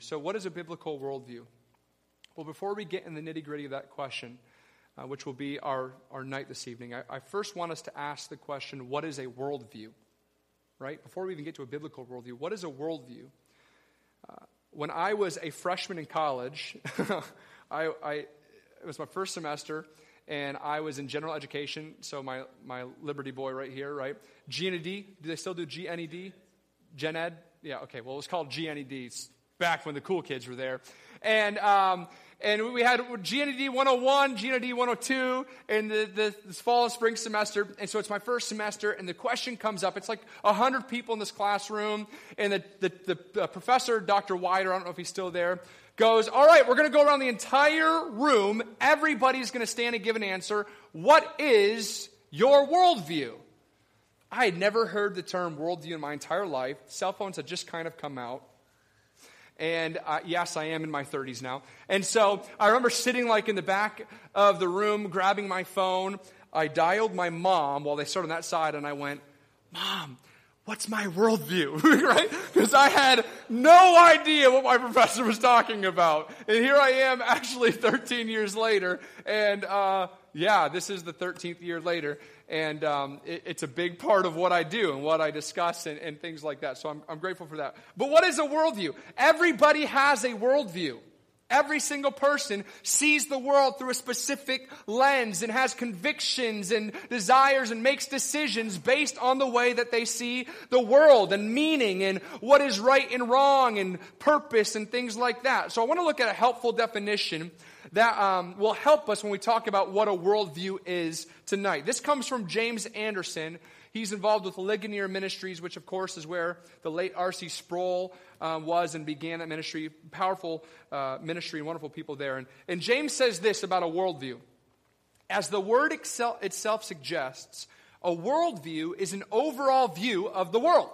So, what is a biblical worldview? Well, before we get in the nitty gritty of that question, uh, which will be our, our night this evening, I, I first want us to ask the question what is a worldview? Right? Before we even get to a biblical worldview, what is a worldview? Uh, when I was a freshman in college, I, I, it was my first semester, and I was in general education, so my, my Liberty boy right here, right? GNED, do they still do GNED? Gen Ed? Yeah, okay, well, it was called GNED back when the cool kids were there. And, um, and we had GNED 101, GNED 102 in the, the, this fall and spring semester. And so it's my first semester, and the question comes up. It's like 100 people in this classroom, and the, the, the uh, professor, Dr. Wider, I don't know if he's still there, goes, All right, we're going to go around the entire room. Everybody's going to stand and give an answer. What is your worldview? I had never heard the term worldview in my entire life. Cell phones had just kind of come out. And uh, yes, I am in my 30s now. And so I remember sitting like in the back of the room, grabbing my phone. I dialed my mom while they stood on that side, and I went, Mom, what's my worldview? right? Because I had no idea what my professor was talking about. And here I am actually 13 years later. And uh, yeah, this is the 13th year later and um, it, it's a big part of what I do and what I discuss and, and things like that. So I'm, I'm grateful for that. But what is a worldview? Everybody has a worldview. Every single person sees the world through a specific lens and has convictions and desires and makes decisions based on the way that they see the world and meaning and what is right and wrong and purpose and things like that. So I want to look at a helpful definition that um, will help us when we talk about what a worldview is tonight. This comes from James Anderson. He's involved with Ligonier Ministries, which, of course, is where the late R.C. Sproul uh, was and began that ministry. Powerful uh, ministry and wonderful people there. And, and James says this about a worldview. As the word excel, itself suggests, a worldview is an overall view of the world.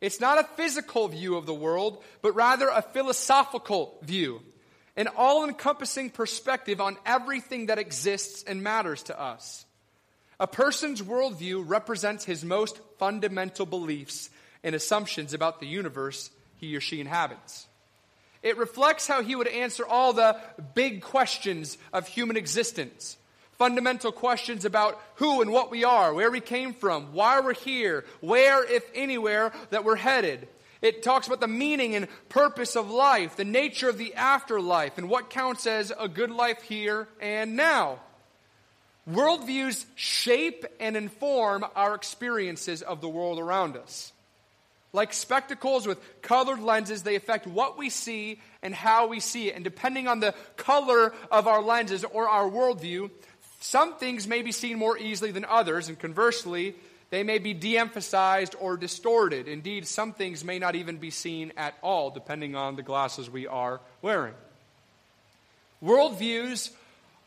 It's not a physical view of the world, but rather a philosophical view an all encompassing perspective on everything that exists and matters to us. A person's worldview represents his most fundamental beliefs and assumptions about the universe he or she inhabits. It reflects how he would answer all the big questions of human existence. Fundamental questions about who and what we are, where we came from, why we're here, where, if anywhere, that we're headed. It talks about the meaning and purpose of life, the nature of the afterlife, and what counts as a good life here and now. Worldviews shape and inform our experiences of the world around us. Like spectacles with colored lenses, they affect what we see and how we see it. And depending on the color of our lenses or our worldview, some things may be seen more easily than others, and conversely, they may be de emphasized or distorted. Indeed, some things may not even be seen at all, depending on the glasses we are wearing. Worldviews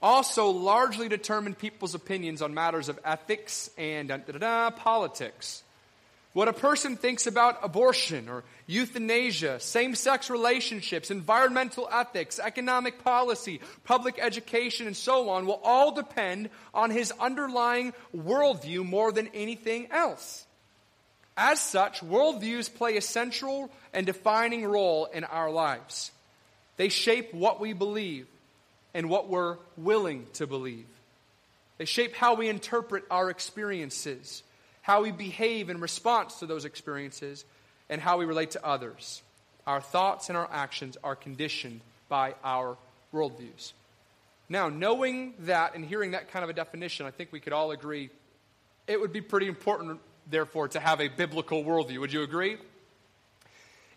also largely determine people's opinions on matters of ethics and politics. What a person thinks about abortion or euthanasia, same sex relationships, environmental ethics, economic policy, public education, and so on will all depend on his underlying worldview more than anything else. As such, worldviews play a central and defining role in our lives. They shape what we believe and what we're willing to believe. They shape how we interpret our experiences how we behave in response to those experiences, and how we relate to others. Our thoughts and our actions are conditioned by our worldviews. Now, knowing that and hearing that kind of a definition, I think we could all agree it would be pretty important, therefore, to have a biblical worldview. Would you agree?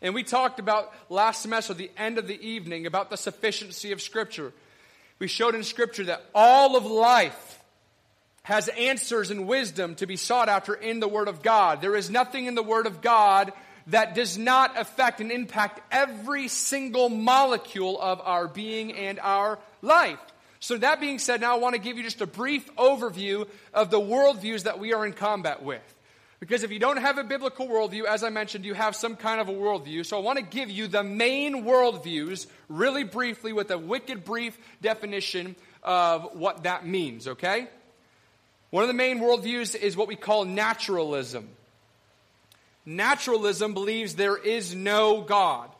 And we talked about last semester, the end of the evening, about the sufficiency of Scripture. We showed in Scripture that all of life has answers and wisdom to be sought after in the Word of God. There is nothing in the Word of God that does not affect and impact every single molecule of our being and our life. So, that being said, now I want to give you just a brief overview of the worldviews that we are in combat with. Because if you don't have a biblical worldview, as I mentioned, you have some kind of a worldview. So I want to give you the main worldviews really briefly with a wicked brief definition of what that means, okay? One of the main worldviews is what we call naturalism. Naturalism believes there is no God.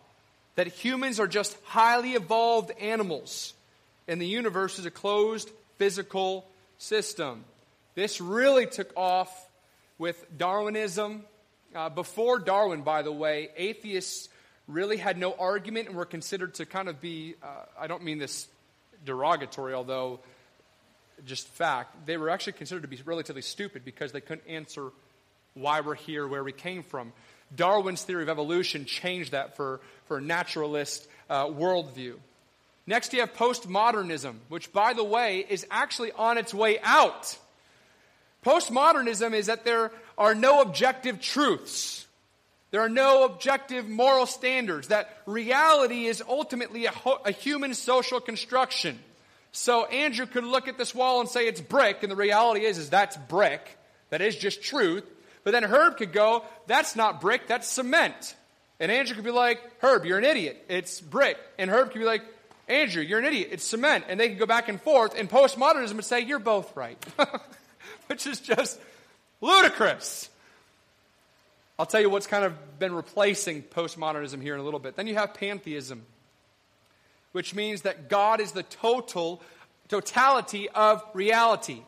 that humans are just highly evolved animals, and the universe is a closed physical system. This really took off with Darwinism. Uh, before Darwin, by the way, atheists really had no argument and were considered to kind of be, uh, I don't mean this derogatory, although just fact, they were actually considered to be relatively stupid because they couldn't answer why we're here, where we came from. Darwin's theory of evolution changed that for, for a naturalist uh, worldview. Next, you have postmodernism, which, by the way, is actually on its way out. Postmodernism is that there are no objective truths. There are no objective moral standards. That reality is ultimately a, ho- a human social construction. So Andrew could look at this wall and say it's brick, and the reality is, is that's brick. That is just truth. But then Herb could go, that's not brick, that's cement. And Andrew could be like, Herb, you're an idiot. It's brick. And Herb could be like, Andrew, you're an idiot. It's cement. And they could go back and forth. And postmodernism would say, you're both right. Which is just ludicrous. I'll tell you what's kind of been replacing postmodernism here in a little bit. Then you have pantheism, which means that God is the total totality of reality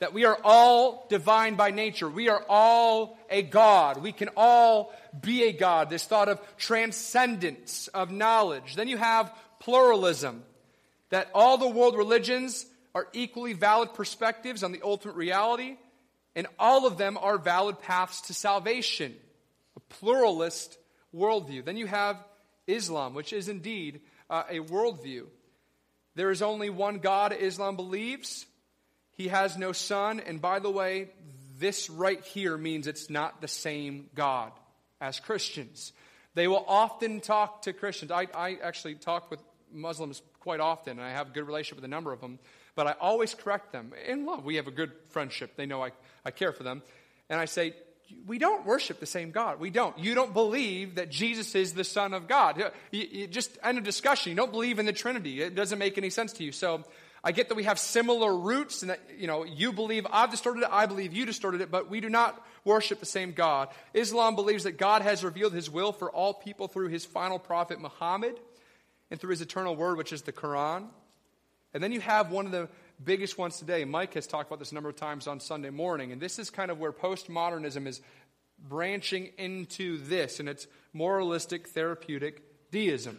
that we are all divine by nature. We are all a God. We can all be a God. This thought of transcendence, of knowledge. Then you have pluralism, that all the world religions are equally valid perspectives on the ultimate reality, and all of them are valid paths to salvation. A pluralist worldview. Then you have Islam, which is indeed uh, a worldview. There is only one God, Islam believes. He has no son. And by the way, this right here means it's not the same God as Christians. They will often talk to Christians. I, I actually talk with Muslims quite often, and I have a good relationship with a number of them, but I always correct them in love. We have a good friendship. They know I, I care for them. And I say, we don't worship the same God. We don't. You don't believe that Jesus is the Son of God. You, you just end of discussion. You don't believe in the Trinity. It doesn't make any sense to you. So I get that we have similar roots and that, you know, you believe I've distorted it, I believe you distorted it, but we do not worship the same God. Islam believes that God has revealed his will for all people through his final prophet Muhammad and through his eternal word, which is the Quran. And then you have one of the biggest ones today. Mike has talked about this a number of times on Sunday morning, and this is kind of where postmodernism is branching into this, and it's moralistic therapeutic deism.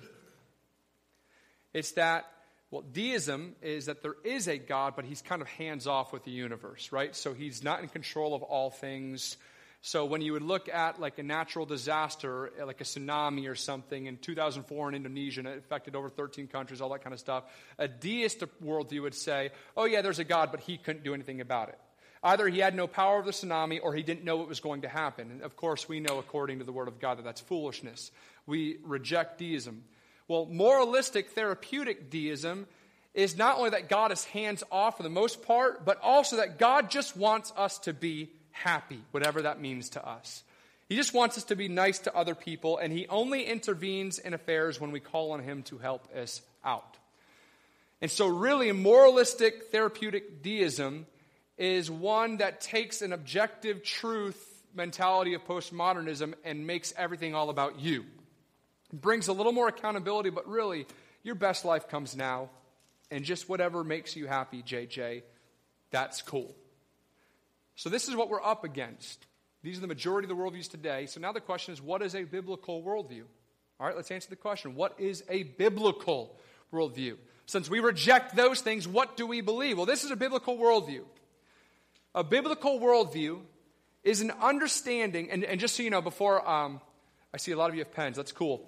It's that well, deism is that there is a God, but he's kind of hands off with the universe, right? So he's not in control of all things. So when you would look at like a natural disaster, eh, like a tsunami or something in 2004 in Indonesia, and it affected over 13 countries, all that kind of stuff, a deist worldview would say, oh yeah, there's a God, but he couldn't do anything about it. Either he had no power over the tsunami or he didn't know what was going to happen. And of course, we know according to the Word of God that that's foolishness. We reject deism. Well, moralistic therapeutic deism is not only that God is hands off for the most part, but also that God just wants us to be happy, whatever that means to us. He just wants us to be nice to other people, and He only intervenes in affairs when we call on Him to help us out. And so, really, moralistic therapeutic deism is one that takes an objective truth mentality of postmodernism and makes everything all about you brings a little more accountability, but really, your best life comes now. And just whatever makes you happy, JJ, that's cool. So, this is what we're up against. These are the majority of the worldviews today. So, now the question is what is a biblical worldview? All right, let's answer the question. What is a biblical worldview? Since we reject those things, what do we believe? Well, this is a biblical worldview. A biblical worldview is an understanding, and, and just so you know, before um, I see a lot of you have pens, that's cool.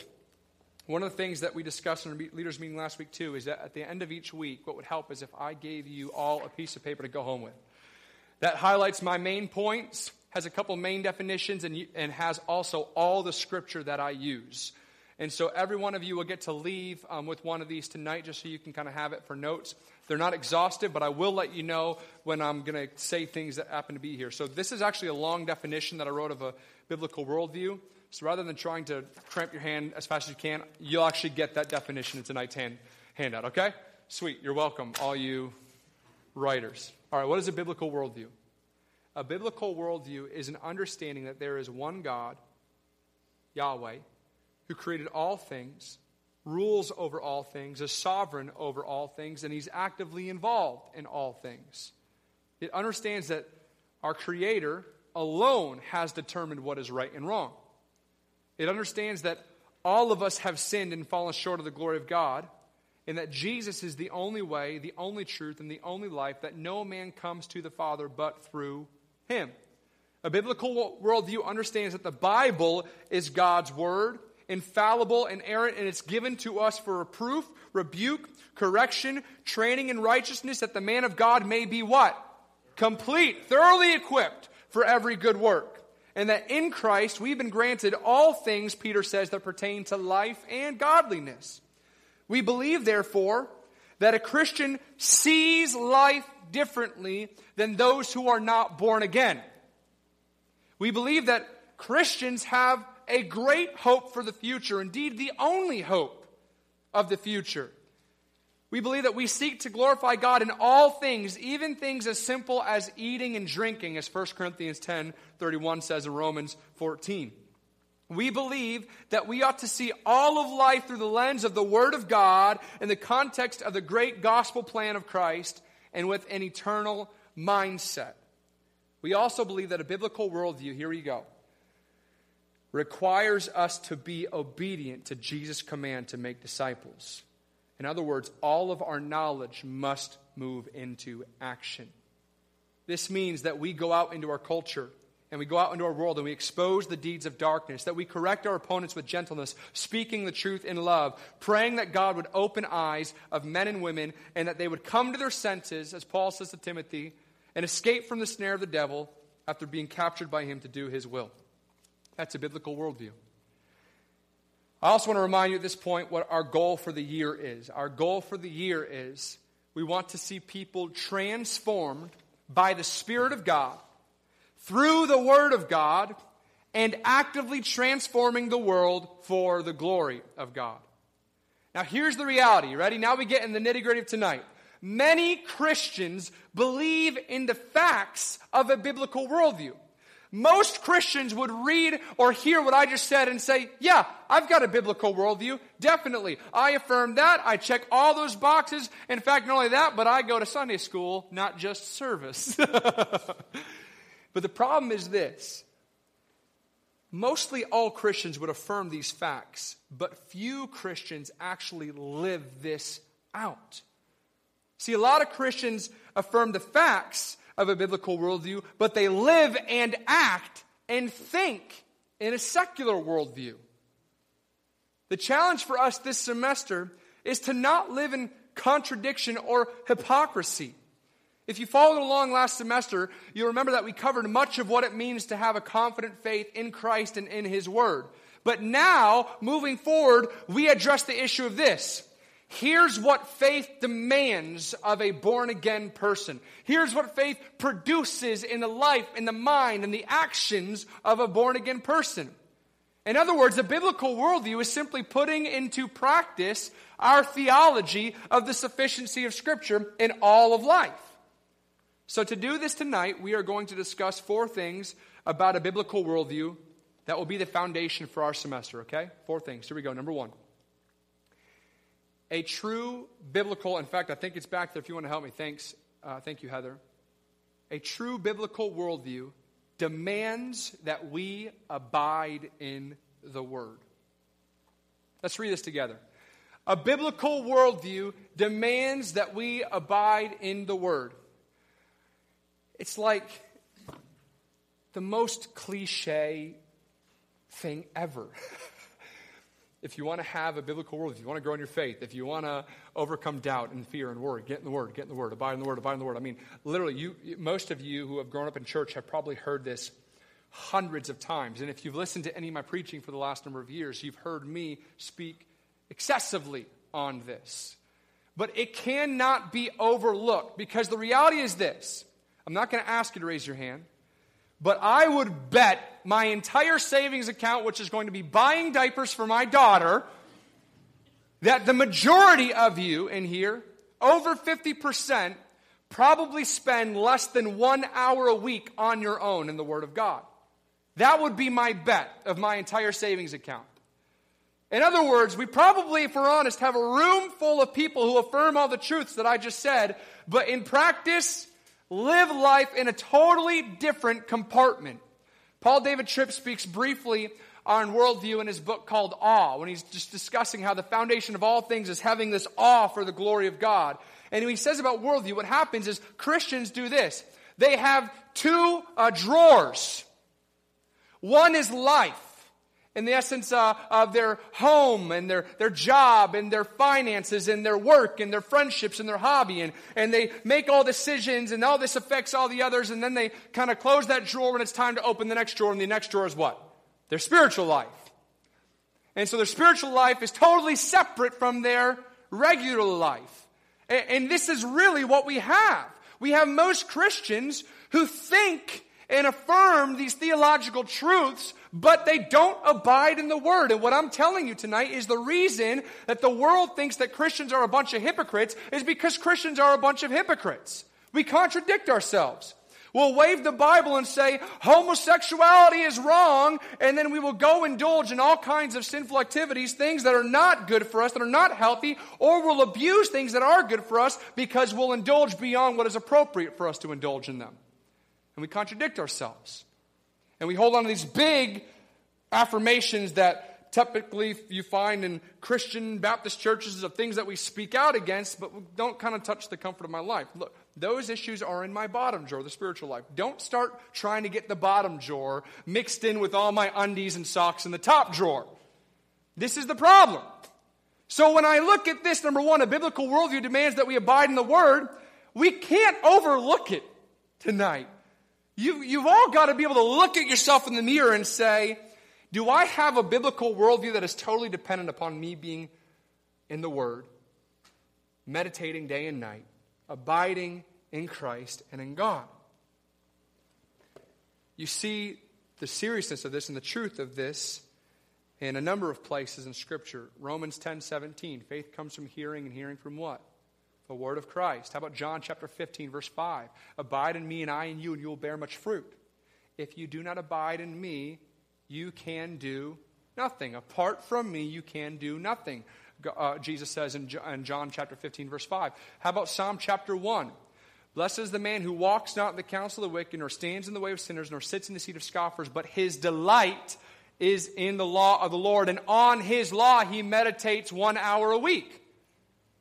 One of the things that we discussed in our leaders' meeting last week, too, is that at the end of each week, what would help is if I gave you all a piece of paper to go home with. That highlights my main points, has a couple main definitions, and, and has also all the scripture that I use. And so every one of you will get to leave um, with one of these tonight just so you can kind of have it for notes. They're not exhaustive, but I will let you know when I'm going to say things that happen to be here. So this is actually a long definition that I wrote of a biblical worldview. So rather than trying to cramp your hand as fast as you can, you'll actually get that definition in tonight's hand, handout, okay? Sweet, you're welcome, all you writers. All right, what is a biblical worldview? A biblical worldview is an understanding that there is one God, Yahweh, who created all things rules over all things, is sovereign over all things, and he's actively involved in all things. It understands that our Creator alone has determined what is right and wrong. It understands that all of us have sinned and fallen short of the glory of God, and that Jesus is the only way, the only truth, and the only life, that no man comes to the Father but through him. A biblical worldview understands that the Bible is God's word, infallible, inerrant, and it's given to us for reproof, rebuke, correction, training in righteousness, that the man of God may be what? Complete, thoroughly equipped for every good work. And that in Christ we've been granted all things, Peter says, that pertain to life and godliness. We believe, therefore, that a Christian sees life differently than those who are not born again. We believe that Christians have a great hope for the future, indeed, the only hope of the future. We believe that we seek to glorify God in all things, even things as simple as eating and drinking, as 1 Corinthians 10 31 says in Romans 14. We believe that we ought to see all of life through the lens of the Word of God in the context of the great gospel plan of Christ and with an eternal mindset. We also believe that a biblical worldview, here we go, requires us to be obedient to Jesus' command to make disciples. In other words, all of our knowledge must move into action. This means that we go out into our culture and we go out into our world and we expose the deeds of darkness, that we correct our opponents with gentleness, speaking the truth in love, praying that God would open eyes of men and women and that they would come to their senses, as Paul says to Timothy, and escape from the snare of the devil after being captured by him to do his will. That's a biblical worldview. I also want to remind you at this point what our goal for the year is. Our goal for the year is we want to see people transformed by the Spirit of God through the Word of God and actively transforming the world for the glory of God. Now, here's the reality. Ready? Now we get in the nitty gritty of tonight. Many Christians believe in the facts of a biblical worldview. Most Christians would read or hear what I just said and say, Yeah, I've got a biblical worldview. Definitely. I affirm that. I check all those boxes. In fact, not only that, but I go to Sunday school, not just service. But the problem is this mostly all Christians would affirm these facts, but few Christians actually live this out. See, a lot of Christians affirm the facts of a biblical worldview, but they live and act and think in a secular worldview. The challenge for us this semester is to not live in contradiction or hypocrisy. If you followed along last semester, you'll remember that we covered much of what it means to have a confident faith in Christ and in His Word. But now, moving forward, we address the issue of this. Here's what faith demands of a born again person. Here's what faith produces in the life, in the mind, and the actions of a born again person. In other words, the biblical worldview is simply putting into practice our theology of the sufficiency of Scripture in all of life. So, to do this tonight, we are going to discuss four things about a biblical worldview that will be the foundation for our semester, okay? Four things. Here we go. Number one a true biblical, in fact, I think it's back there if you want to help me. Thanks. Uh, thank you, Heather. A true biblical worldview demands that we abide in the Word. Let's read this together. A biblical worldview demands that we abide in the Word. It's like the most cliche thing ever. if you want to have a biblical world, if you want to grow in your faith, if you want to overcome doubt and fear and worry, get in the Word, get in the Word, abide in the Word, abide in the Word. I mean, literally, you, most of you who have grown up in church have probably heard this hundreds of times. And if you've listened to any of my preaching for the last number of years, you've heard me speak excessively on this. But it cannot be overlooked because the reality is this I'm not going to ask you to raise your hand, but I would bet my entire savings account, which is going to be buying diapers for my daughter, that the majority of you in here, over 50%, probably spend less than one hour a week on your own in the Word of God. That would be my bet of my entire savings account. In other words, we probably, if we're honest, have a room full of people who affirm all the truths that I just said, but in practice, live life in a totally different compartment. Paul David Tripp speaks briefly on worldview in his book called Awe, when he's just discussing how the foundation of all things is having this awe for the glory of God. And he says about worldview, what happens is Christians do this. They have two uh, drawers. One is life in the essence uh, of their home and their, their job and their finances and their work and their friendships and their hobby. And, and they make all decisions and all this affects all the others. And then they kind of close that drawer when it's time to open the next drawer. And the next drawer is what? Their spiritual life. And so their spiritual life is totally separate from their regular life. And, and this is really what we have. We have most Christians who think and affirm these theological truths, but they don't abide in the Word. And what I'm telling you tonight is the reason that the world thinks that Christians are a bunch of hypocrites is because Christians are a bunch of hypocrites. We contradict ourselves. We'll wave the Bible and say homosexuality is wrong, and then we will go indulge in all kinds of sinful activities, things that are not good for us, that are not healthy, or we'll abuse things that are good for us because we'll indulge beyond what is appropriate for us to indulge in them and we contradict ourselves. And we hold on to these big affirmations that typically you find in Christian Baptist churches of things that we speak out against, but don't kind of touch the comfort of my life. Look, those issues are in my bottom drawer, the spiritual life. Don't start trying to get the bottom drawer mixed in with all my undies and socks in the top drawer. This is the problem. So when I look at this, number one, a biblical worldview demands that we abide in the Word. We can't overlook it tonight. You, you've all got to be able to look at yourself in the mirror and say, Do I have a biblical worldview that is totally dependent upon me being in the Word, meditating day and night, abiding in Christ and in God? You see the seriousness of this and the truth of this in a number of places in Scripture. Romans 10 17. Faith comes from hearing, and hearing from what? The word of Christ. How about John chapter 15, verse 5? Abide in me, and I in you, and you will bear much fruit. If you do not abide in me, you can do nothing. Apart from me, you can do nothing. Uh, Jesus says in, in John chapter 15, verse 5. How about Psalm chapter 1? Blessed is the man who walks not in the counsel of the wicked, nor stands in the way of sinners, nor sits in the seat of scoffers, but his delight is in the law of the Lord, and on his law he meditates one hour a week.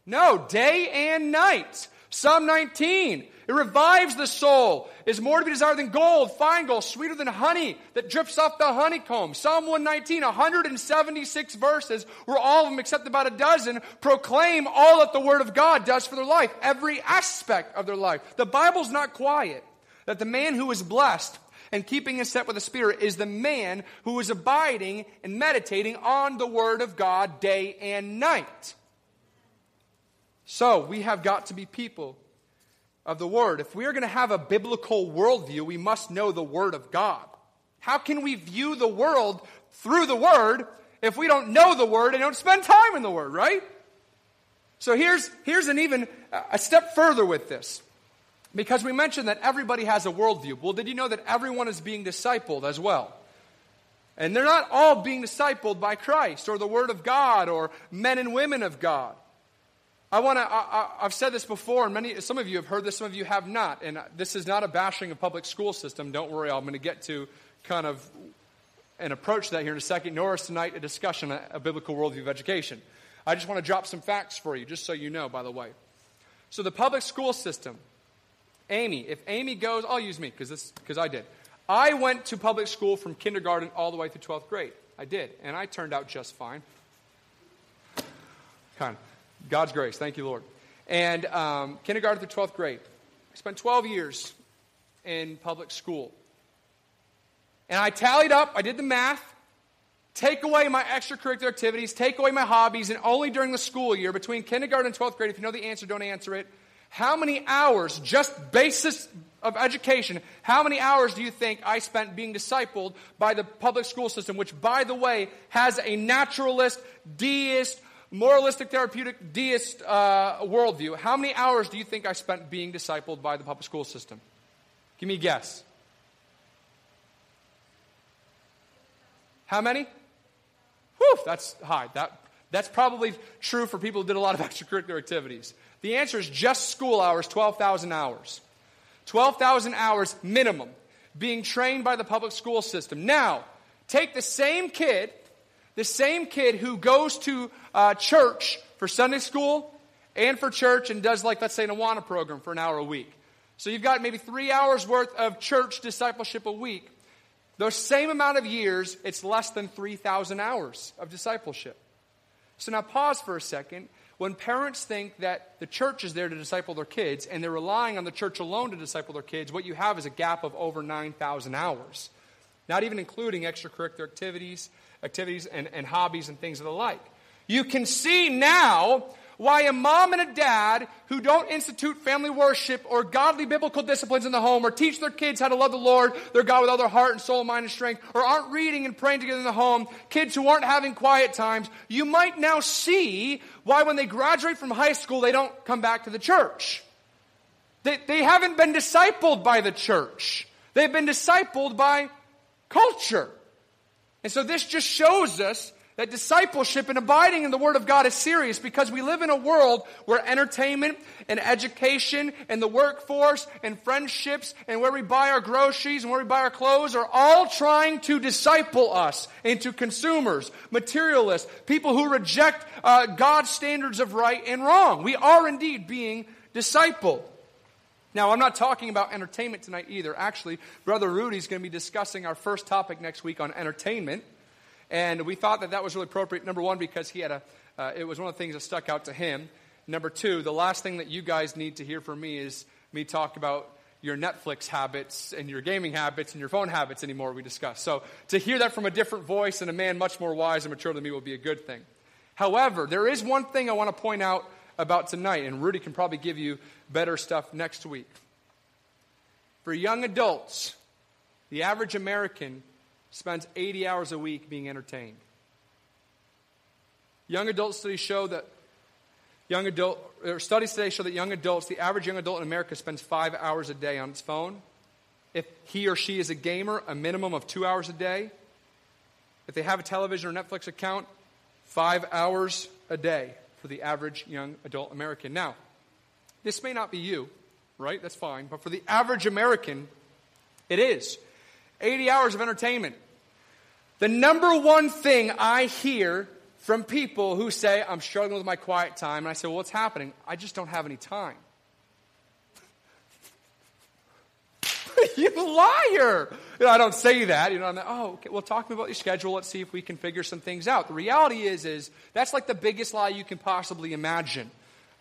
No, day and night. Psalm 19. It revives the soul. Is more to be desired than gold, fine gold, sweeter than honey that drips off the honeycomb. Psalm 119, 176 verses, where all of them, except about a dozen, proclaim all that the Word of God does for their life, every aspect of their life. The Bible's not quiet. That the man who is blessed and keeping in step with the Spirit is the man who is abiding and meditating on the Word of God day and night. So we have got to be people of the Word. If we are going to have a biblical worldview, we must know the Word of God. How can we view the world through the Word if we don't know the Word and don't spend time in the Word, right? So here's, here's an even a step further with this. Because we mentioned that everybody has a worldview. Well, did you know that everyone is being discipled as well? And they're not all being discipled by Christ or the Word of God or men and women of God. I want to, I, have said this before, and many, some of you have heard this, some of you have not. And this is not a bashing of public school system. Don't worry, I'm going to get to kind of an approach to that here in a second, nor is tonight a discussion, a, a biblical worldview of education. I just want to drop some facts for you, just so you know, by the way. So the public school system, Amy, if Amy goes, I'll use me because I did. I went to public school from kindergarten all the way through 12th grade. I did, and I turned out just fine. Kind of. God's grace. Thank you, Lord. And um, kindergarten through 12th grade. I spent 12 years in public school. And I tallied up, I did the math, take away my extracurricular activities, take away my hobbies, and only during the school year, between kindergarten and 12th grade, if you know the answer, don't answer it. How many hours, just basis of education, how many hours do you think I spent being discipled by the public school system, which, by the way, has a naturalist, deist, moralistic, therapeutic, deist uh, worldview, how many hours do you think I spent being discipled by the public school system? Give me a guess. How many? Whew, that's high. That, that's probably true for people who did a lot of extracurricular activities. The answer is just school hours, 12,000 hours. 12,000 hours minimum being trained by the public school system. Now, take the same kid, the same kid who goes to uh, church for Sunday school and for church and does, like, let's say, an Awana program for an hour a week. So you've got maybe three hours worth of church discipleship a week. Those same amount of years, it's less than 3,000 hours of discipleship. So now pause for a second. When parents think that the church is there to disciple their kids and they're relying on the church alone to disciple their kids, what you have is a gap of over 9,000 hours. Not even including extracurricular activities, activities and, and hobbies and things of the like. You can see now why a mom and a dad who don't institute family worship or godly biblical disciplines in the home or teach their kids how to love the Lord, their God with all their heart and soul, mind, and strength, or aren't reading and praying together in the home, kids who aren't having quiet times, you might now see why when they graduate from high school, they don't come back to the church. They, they haven't been discipled by the church. They've been discipled by culture. And so this just shows us that discipleship and abiding in the Word of God is serious because we live in a world where entertainment and education and the workforce and friendships and where we buy our groceries and where we buy our clothes are all trying to disciple us into consumers, materialists, people who reject uh, God's standards of right and wrong. We are indeed being discipled. Now, I'm not talking about entertainment tonight either. Actually, Brother Rudy's going to be discussing our first topic next week on entertainment. And we thought that that was really appropriate, number one, because he had a, uh, it was one of the things that stuck out to him. Number two, the last thing that you guys need to hear from me is me talk about your Netflix habits and your gaming habits and your phone habits anymore, we discussed. So to hear that from a different voice and a man much more wise and mature than me will be a good thing. However, there is one thing I want to point out about tonight, and Rudy can probably give you better stuff next week. For young adults, the average American spends 80 hours a week being entertained. Young adult studies show that young adult or studies today show that young adults, the average young adult in America spends five hours a day on his phone. If he or she is a gamer, a minimum of two hours a day. If they have a television or Netflix account, five hours a day for the average young adult American. Now, this may not be you, right? That's fine. But for the average American, it is. 80 hours of entertainment. The number one thing I hear from people who say, I'm struggling with my quiet time, and I say, Well, what's happening? I just don't have any time. you liar! You know, I don't say that. You know, I'm like, oh, okay, well, talk to me about your schedule. Let's see if we can figure some things out. The reality is, is that's like the biggest lie you can possibly imagine.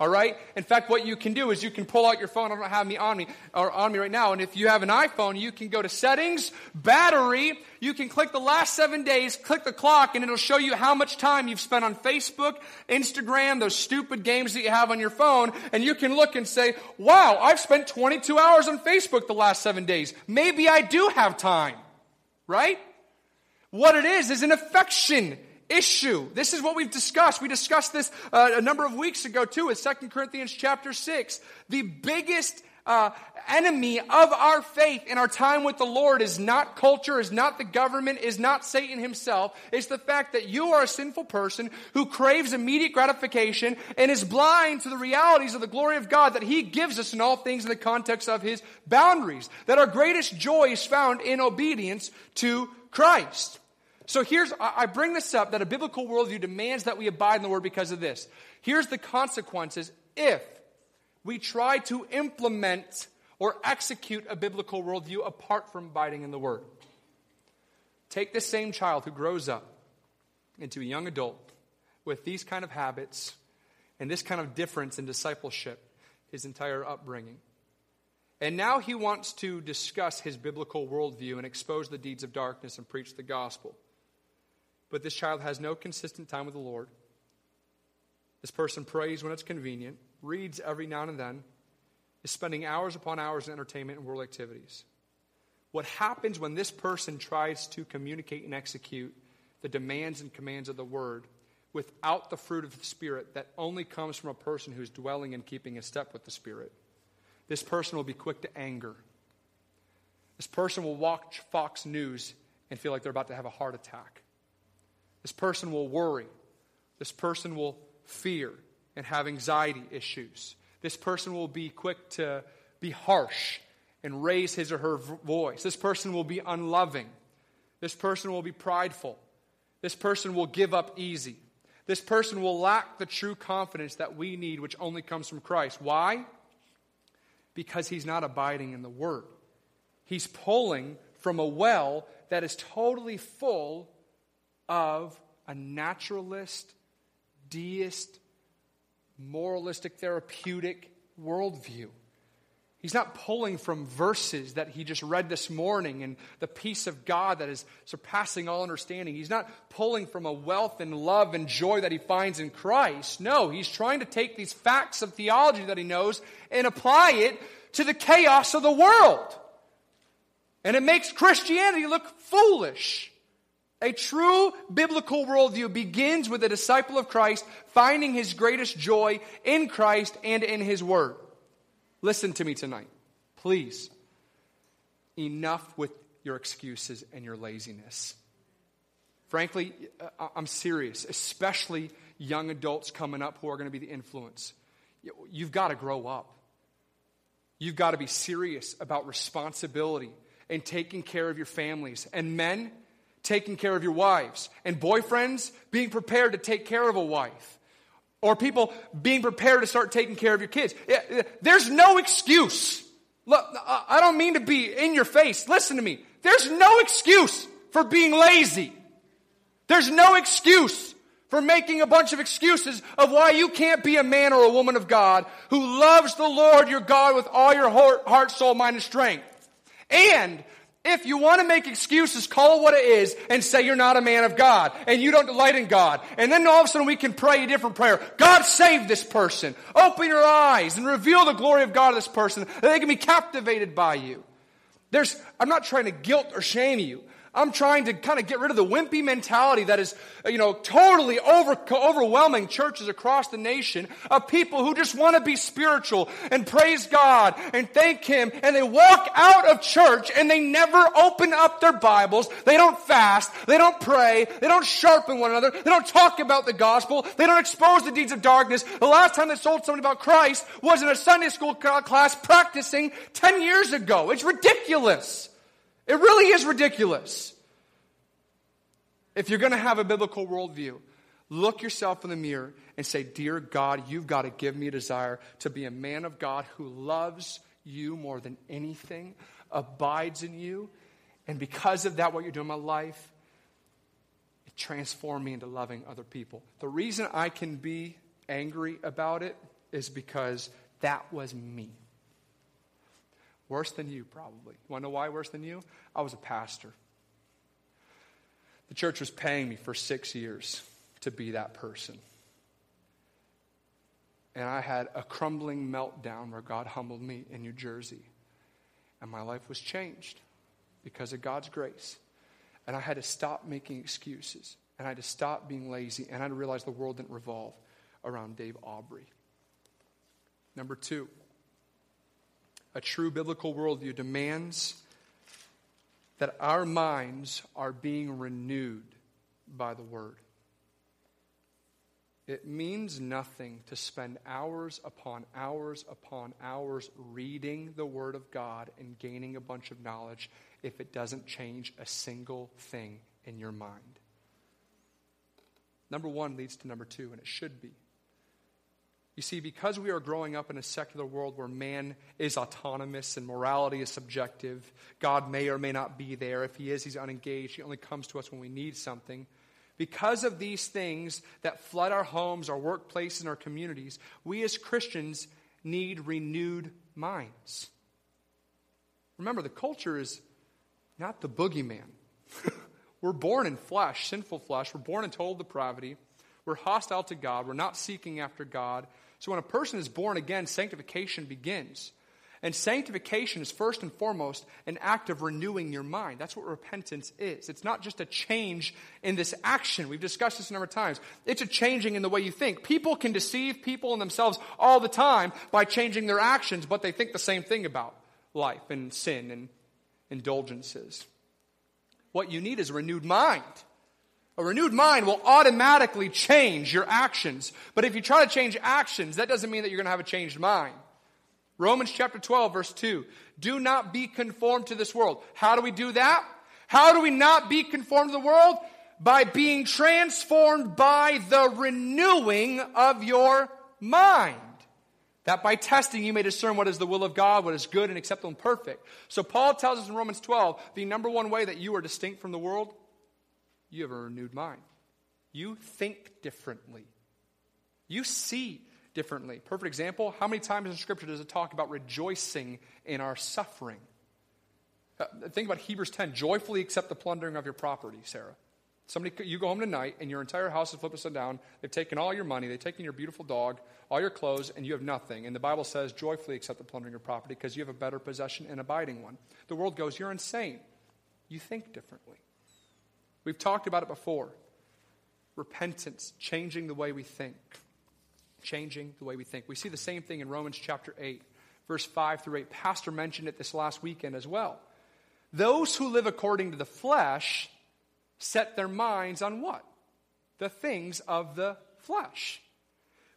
All right? In fact, what you can do is you can pull out your phone. I don't have me on me or on me right now. And if you have an iPhone, you can go to settings, battery. You can click the last seven days, click the clock, and it'll show you how much time you've spent on Facebook, Instagram, those stupid games that you have on your phone. And you can look and say, wow, I've spent 22 hours on Facebook the last seven days. Maybe I do have time. Right? What it is, is an affection issue. This is what we've discussed. We discussed this uh, a number of weeks ago too in 2 Corinthians chapter 6. The biggest uh, enemy of our faith in our time with the Lord is not culture, is not the government, is not Satan himself. It's the fact that you are a sinful person who craves immediate gratification and is blind to the realities of the glory of God that he gives us in all things in the context of his boundaries. That our greatest joy is found in obedience to Christ. So here's, I bring this up that a biblical worldview demands that we abide in the Word because of this. Here's the consequences if we try to implement or execute a biblical worldview apart from abiding in the Word. Take this same child who grows up into a young adult with these kind of habits and this kind of difference in discipleship his entire upbringing. And now he wants to discuss his biblical worldview and expose the deeds of darkness and preach the gospel. But this child has no consistent time with the Lord. This person prays when it's convenient, reads every now and then, is spending hours upon hours in entertainment and world activities. What happens when this person tries to communicate and execute the demands and commands of the Word without the fruit of the Spirit that only comes from a person who's dwelling and keeping a step with the Spirit? This person will be quick to anger. This person will watch Fox News and feel like they're about to have a heart attack. This person will worry. This person will fear and have anxiety issues. This person will be quick to be harsh and raise his or her voice. This person will be unloving. This person will be prideful. This person will give up easy. This person will lack the true confidence that we need, which only comes from Christ. Why? Because he's not abiding in the Word. He's pulling from a well that is totally full of a naturalist, deist, moralistic, therapeutic worldview. He's not pulling from verses that he just read this morning and the peace of God that is surpassing all understanding. He's not pulling from a wealth and love and joy that he finds in Christ. No, he's trying to take these facts of theology that he knows and apply it to the chaos of the world. And it makes Christianity look foolish. A true biblical worldview begins with a disciple of Christ finding his greatest joy in Christ and in his word. Listen to me tonight, please. Enough with your excuses and your laziness. Frankly, I'm serious, especially young adults coming up who are going to be the influence. You've got to grow up. You've got to be serious about responsibility and taking care of your families. And men, taking care of your wives. And boyfriends, being prepared to take care of a wife. Or people being prepared to start taking care of your kids. There's no excuse. Look, I don't mean to be in your face. Listen to me. There's no excuse for being lazy. There's no excuse for making a bunch of excuses of why you can't be a man or a woman of God who loves the Lord your God with all your heart, soul, mind, and strength. And if you want to make excuses, call what it is and say you're not a man of God and you don't delight in God. And then all of a sudden we can pray a different prayer. God save this person. Open your eyes and reveal the glory of God to this person that they can be captivated by you. There's, I'm not trying to guilt or shame you. I'm trying to kind of get rid of the wimpy mentality that is, you know, totally over, overwhelming churches across the nation of people who just want to be spiritual and praise God and thank Him and they walk out of church and they never open up their Bibles. They don't fast. They don't pray. They don't sharpen one another. They don't talk about the gospel. They don't expose the deeds of darkness. The last time they told somebody about Christ was in a Sunday school class practicing 10 years ago. It's ridiculous. It really is ridiculous. If you're going to have a biblical worldview, look yourself in the mirror and say, Dear God, you've got to give me a desire to be a man of God who loves you more than anything, abides in you. And because of that, what you're doing in my life, it transformed me into loving other people. The reason I can be angry about it is because that was me. Worse than you, probably. You want to know why worse than you? I was a pastor. The church was paying me for six years to be that person. And I had a crumbling meltdown where God humbled me in New Jersey. And my life was changed because of God's grace. And I had to stop making excuses. And I had to stop being lazy. And I had to realize the world didn't revolve around Dave Aubrey. Number two, a true biblical worldview demands that our minds are being renewed by the Word. It means nothing to spend hours upon hours upon hours reading the Word of God and gaining a bunch of knowledge if it doesn't change a single thing in your mind. Number one leads to number two, and it should be. You see, because we are growing up in a secular world where man is autonomous and morality is subjective, God may or may not be there. If he is, he's unengaged. He only comes to us when we need something. Because of these things that flood our homes, our workplaces, and our communities, we as Christians need renewed minds. Remember, the culture is not the boogeyman. We're born in flesh, sinful flesh. We're born in total depravity. We're hostile to God. We're not seeking after God. So when a person is born again, sanctification begins. And sanctification is first and foremost an act of renewing your mind. That's what repentance is. It's not just a change in this action. We've discussed this a number of times. It's a changing in the way you think. People can deceive people and themselves all the time by changing their actions, but they think the same thing about life and sin and indulgences. What you need is a renewed mind A renewed mind will automatically change your actions. But if you try to change actions, that doesn't mean that you're going to have a changed mind. Romans chapter 12, verse 2. Do not be conformed to this world. How do we do that? How do we not be conformed to the world? By being transformed by the renewing of your mind. That by testing you may discern what is the will of God, what is good and acceptable and perfect. So Paul tells us in Romans 12 the number one way that you are distinct from the world, you have a renewed mind. You think differently. You see differently. Perfect example how many times in Scripture does it talk about rejoicing in our suffering? Uh, think about Hebrews 10 joyfully accept the plundering of your property, Sarah. Somebody, you go home tonight and your entire house is flipped upside down. They've taken all your money, they've taken your beautiful dog, all your clothes, and you have nothing. And the Bible says, joyfully accept the plundering of your property because you have a better possession and abiding one. The world goes, You're insane. You think differently. We've talked about it before. Repentance, changing the way we think. Changing the way we think. We see the same thing in Romans chapter 8, verse 5 through 8. Pastor mentioned it this last weekend as well. Those who live according to the flesh set their minds on what? The things of the flesh.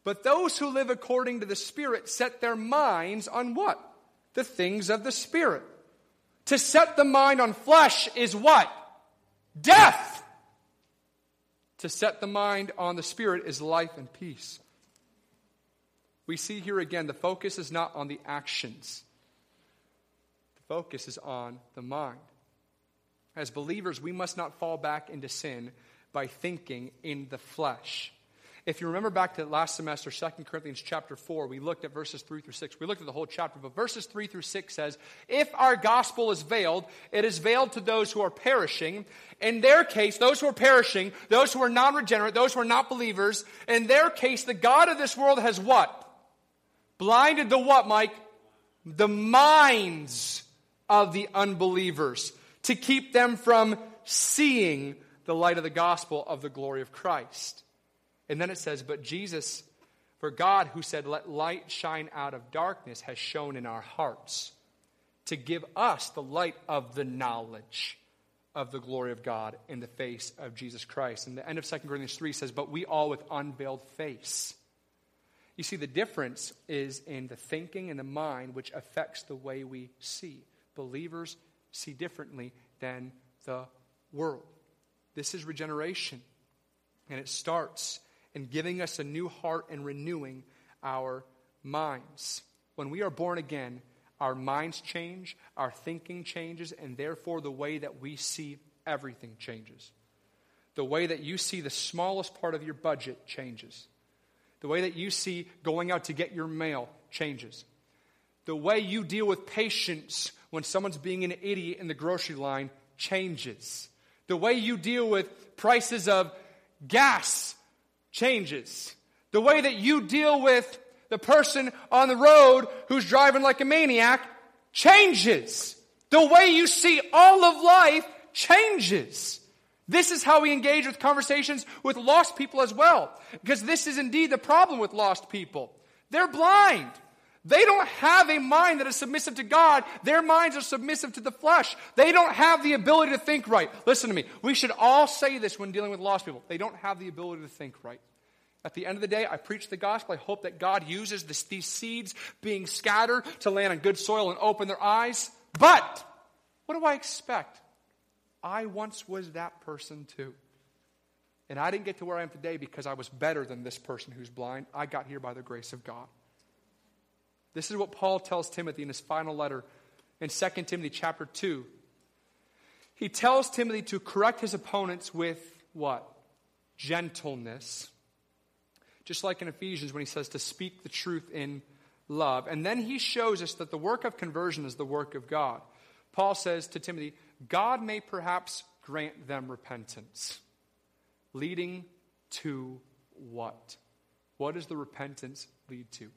But those who live according to the Spirit set their minds on what? The things of the Spirit. To set the mind on flesh is what? Death. To set the mind on the Spirit is life and peace. We see here again the focus is not on the actions, the focus is on the mind. As believers, we must not fall back into sin by thinking in the flesh. If you remember back to last semester, 2 Corinthians chapter 4, we looked at verses 3 through 6. We looked at the whole chapter, but verses 3 through 6 says, If our gospel is veiled, it is veiled to those who are perishing. In their case, those who are perishing, those who are non regenerate, those who are not believers, in their case, the God of this world has what? Blinded the what, Mike? The minds of the unbelievers to keep them from seeing the light of the gospel of the glory of Christ. And then it says, But Jesus, for God who said, Let light shine out of darkness, has shone in our hearts to give us the light of the knowledge of the glory of God in the face of Jesus Christ. And the end of 2 Corinthians 3 says, But we all with unveiled face. You see, the difference is in the thinking and the mind, which affects the way we see. Believers see differently than the world. This is regeneration. And it starts in giving us a new heart and renewing our minds. When we are born again, our minds change, our thinking changes, and therefore the way that we see everything changes. The way that you see the smallest part of your budget changes. The way that you see going out to get your mail changes. The way you deal with patience when someone's being an idiot in the grocery line changes. The way you deal with prices of gas changes. The way that you deal with the person on the road who's driving like a maniac changes. The way you see all of life changes. This is how we engage with conversations with lost people as well. Because this is indeed the problem with lost people. They're blind. They don't have a mind that is submissive to God. Their minds are submissive to the flesh. They don't have the ability to think right. Listen to me. We should all say this when dealing with lost people. They don't have the ability to think right. At the end of the day, I preach the gospel. I hope that God uses this, these seeds being scattered to land on good soil and open their eyes. But what do I expect? I once was that person too. And I didn't get to where I am today because I was better than this person who's blind. I got here by the grace of God. This is what Paul tells Timothy in his final letter in 2 Timothy chapter 2. He tells Timothy to correct his opponents with what? Gentleness. Just like in Ephesians when he says to speak the truth in love. And then he shows us that the work of conversion is the work of God. Paul says to Timothy, God may perhaps grant them repentance, leading to what? What does the repentance lead to?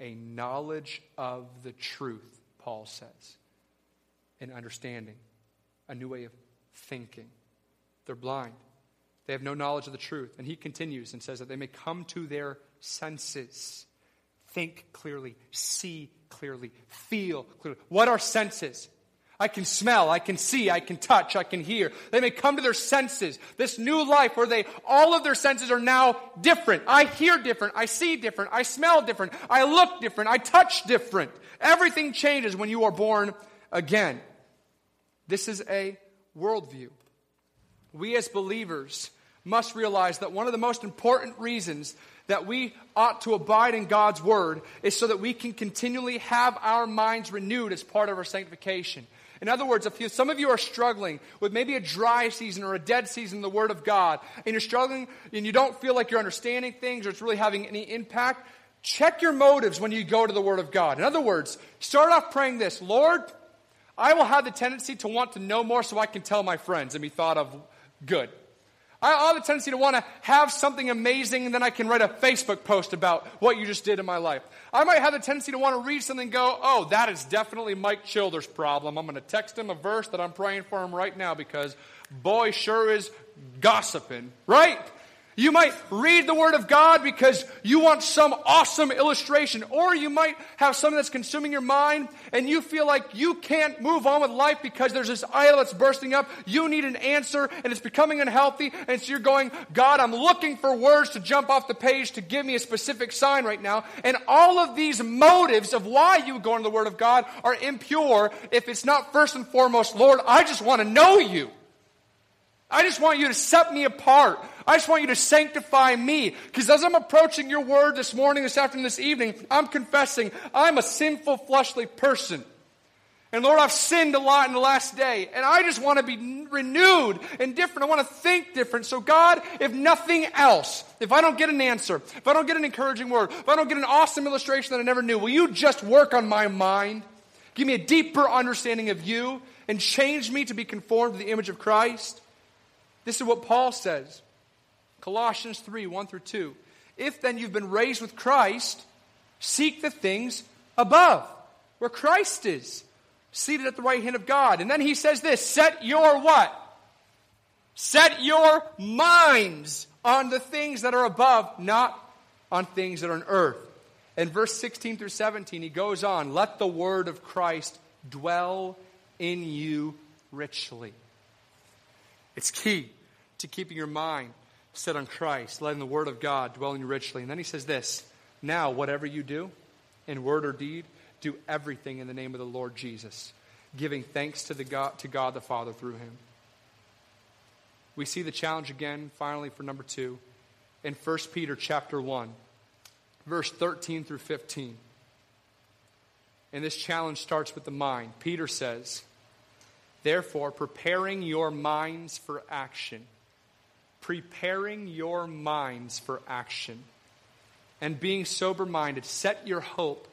A knowledge of the truth, Paul says, an understanding, a new way of thinking. They're blind. They have no knowledge of the truth. And he continues and says that they may come to their senses, think clearly, see clearly, feel clearly. What are senses? I can smell, I can see, I can touch, I can hear. They may come to their senses. This new life where they, all of their senses are now different. I hear different, I see different, I smell different, I look different, I touch different. Everything changes when you are born again. This is a worldview. We as believers must realize that one of the most important reasons that we ought to abide in God's word is so that we can continually have our minds renewed as part of our sanctification. In other words, if you, some of you are struggling with maybe a dry season or a dead season in the Word of God, and you're struggling and you don't feel like you're understanding things or it's really having any impact, check your motives when you go to the Word of God. In other words, start off praying this Lord, I will have the tendency to want to know more so I can tell my friends and be thought of good. I have a tendency to want to have something amazing and then I can write a Facebook post about what you just did in my life. I might have a tendency to want to read something and go, oh, that is definitely Mike Childers' problem. I'm going to text him a verse that I'm praying for him right now because boy sure is gossiping, right? You might read the Word of God because you want some awesome illustration, or you might have something that's consuming your mind and you feel like you can't move on with life because there's this idol that's bursting up. You need an answer and it's becoming unhealthy, and so you're going, God, I'm looking for words to jump off the page to give me a specific sign right now. And all of these motives of why you go into the Word of God are impure if it's not first and foremost, Lord, I just want to know you. I just want you to set me apart. I just want you to sanctify me. Because as I'm approaching your word this morning, this afternoon, this evening, I'm confessing I'm a sinful, fleshly person. And Lord, I've sinned a lot in the last day. And I just want to be renewed and different. I want to think different. So, God, if nothing else, if I don't get an answer, if I don't get an encouraging word, if I don't get an awesome illustration that I never knew, will you just work on my mind? Give me a deeper understanding of you and change me to be conformed to the image of Christ? This is what Paul says Colossians 3 1 through 2. If then you've been raised with Christ, seek the things above, where Christ is, seated at the right hand of God. And then he says this set your what? Set your minds on the things that are above, not on things that are on earth. In verse 16 through 17, he goes on, let the word of Christ dwell in you richly. It's key to keeping your mind set on Christ, letting the Word of God dwell in you richly. And then he says this Now, whatever you do, in word or deed, do everything in the name of the Lord Jesus, giving thanks to, the God, to God the Father through him. We see the challenge again, finally, for number two, in 1 Peter chapter 1, verse 13 through 15. And this challenge starts with the mind. Peter says, Therefore, preparing your minds for action. Preparing your minds for action. And being sober minded, set your hope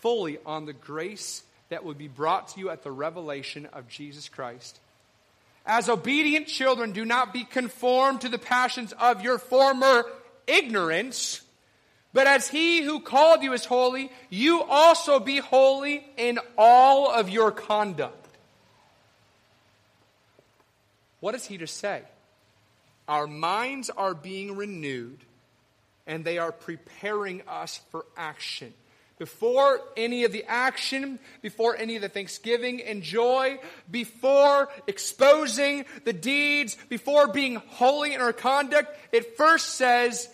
fully on the grace that will be brought to you at the revelation of Jesus Christ. As obedient children, do not be conformed to the passions of your former ignorance, but as he who called you is holy, you also be holy in all of your conduct. What does he just say? Our minds are being renewed and they are preparing us for action. Before any of the action, before any of the thanksgiving and joy, before exposing the deeds, before being holy in our conduct, it first says,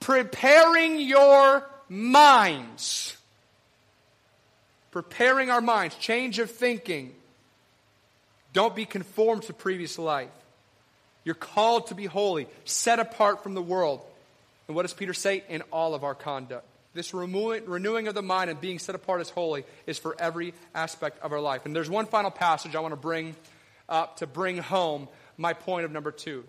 preparing your minds. Preparing our minds, change of thinking, don't be conformed to previous life. You're called to be holy, set apart from the world. And what does Peter say? In all of our conduct. This renewing of the mind and being set apart as holy is for every aspect of our life. And there's one final passage I want to bring up to bring home my point of number two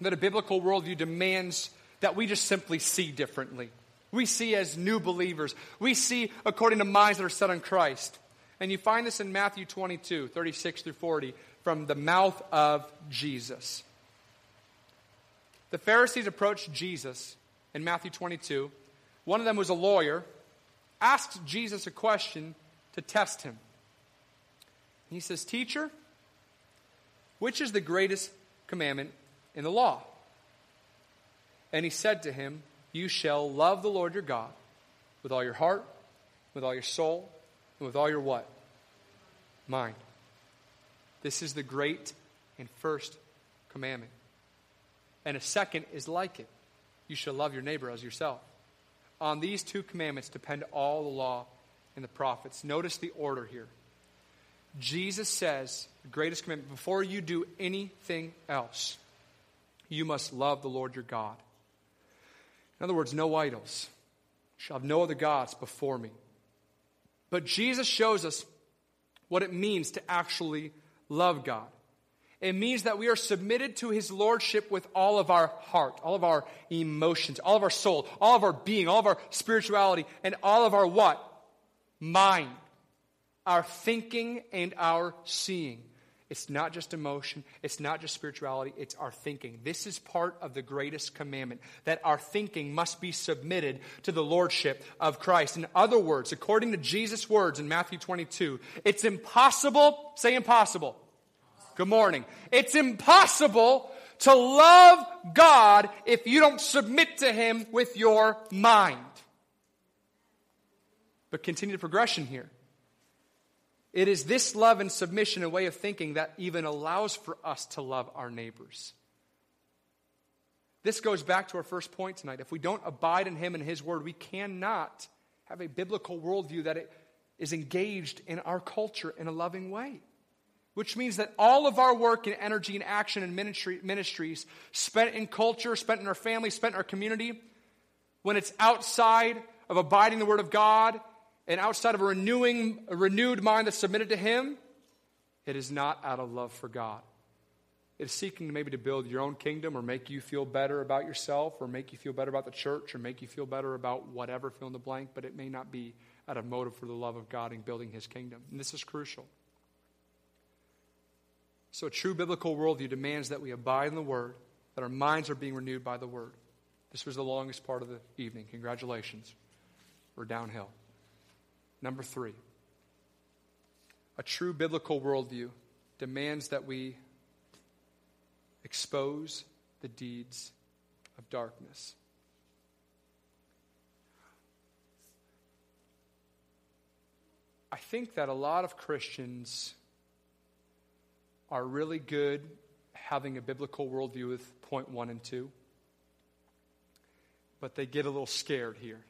that a biblical worldview demands that we just simply see differently. We see as new believers, we see according to minds that are set on Christ. And you find this in Matthew 22, 36 through 40, from the mouth of Jesus. The Pharisees approached Jesus in Matthew 22. One of them was a lawyer, asked Jesus a question to test him. He says, Teacher, which is the greatest commandment in the law? And he said to him, You shall love the Lord your God with all your heart, with all your soul, and with all your what? Mind. This is the great and first commandment. And a second is like it you shall love your neighbor as yourself. On these two commandments depend all the law and the prophets. Notice the order here. Jesus says, the greatest commandment, before you do anything else, you must love the Lord your God. In other words, no idols. Shall have no other gods before me. But Jesus shows us what it means to actually love God. It means that we are submitted to his lordship with all of our heart, all of our emotions, all of our soul, all of our being, all of our spirituality, and all of our what? Mind. Our thinking and our seeing. It's not just emotion, it's not just spirituality, it's our thinking. This is part of the greatest commandment that our thinking must be submitted to the lordship of Christ. In other words, according to Jesus' words in Matthew 22, it's impossible, say impossible Good morning. It's impossible to love God if you don't submit to Him with your mind. But continue the progression here. It is this love and submission and way of thinking that even allows for us to love our neighbors. This goes back to our first point tonight. If we don't abide in Him and His Word, we cannot have a biblical worldview that is engaged in our culture in a loving way which means that all of our work and energy and action and ministry, ministries spent in culture, spent in our family, spent in our community, when it's outside of abiding the Word of God and outside of a renewing, a renewed mind that's submitted to Him, it is not out of love for God. It is seeking maybe to build your own kingdom or make you feel better about yourself or make you feel better about the church or make you feel better about whatever, fill in the blank, but it may not be out of motive for the love of God and building His kingdom. And this is crucial. So, a true biblical worldview demands that we abide in the Word, that our minds are being renewed by the Word. This was the longest part of the evening. Congratulations. We're downhill. Number three, a true biblical worldview demands that we expose the deeds of darkness. I think that a lot of Christians are really good having a biblical worldview with point one and two, but they get a little scared here.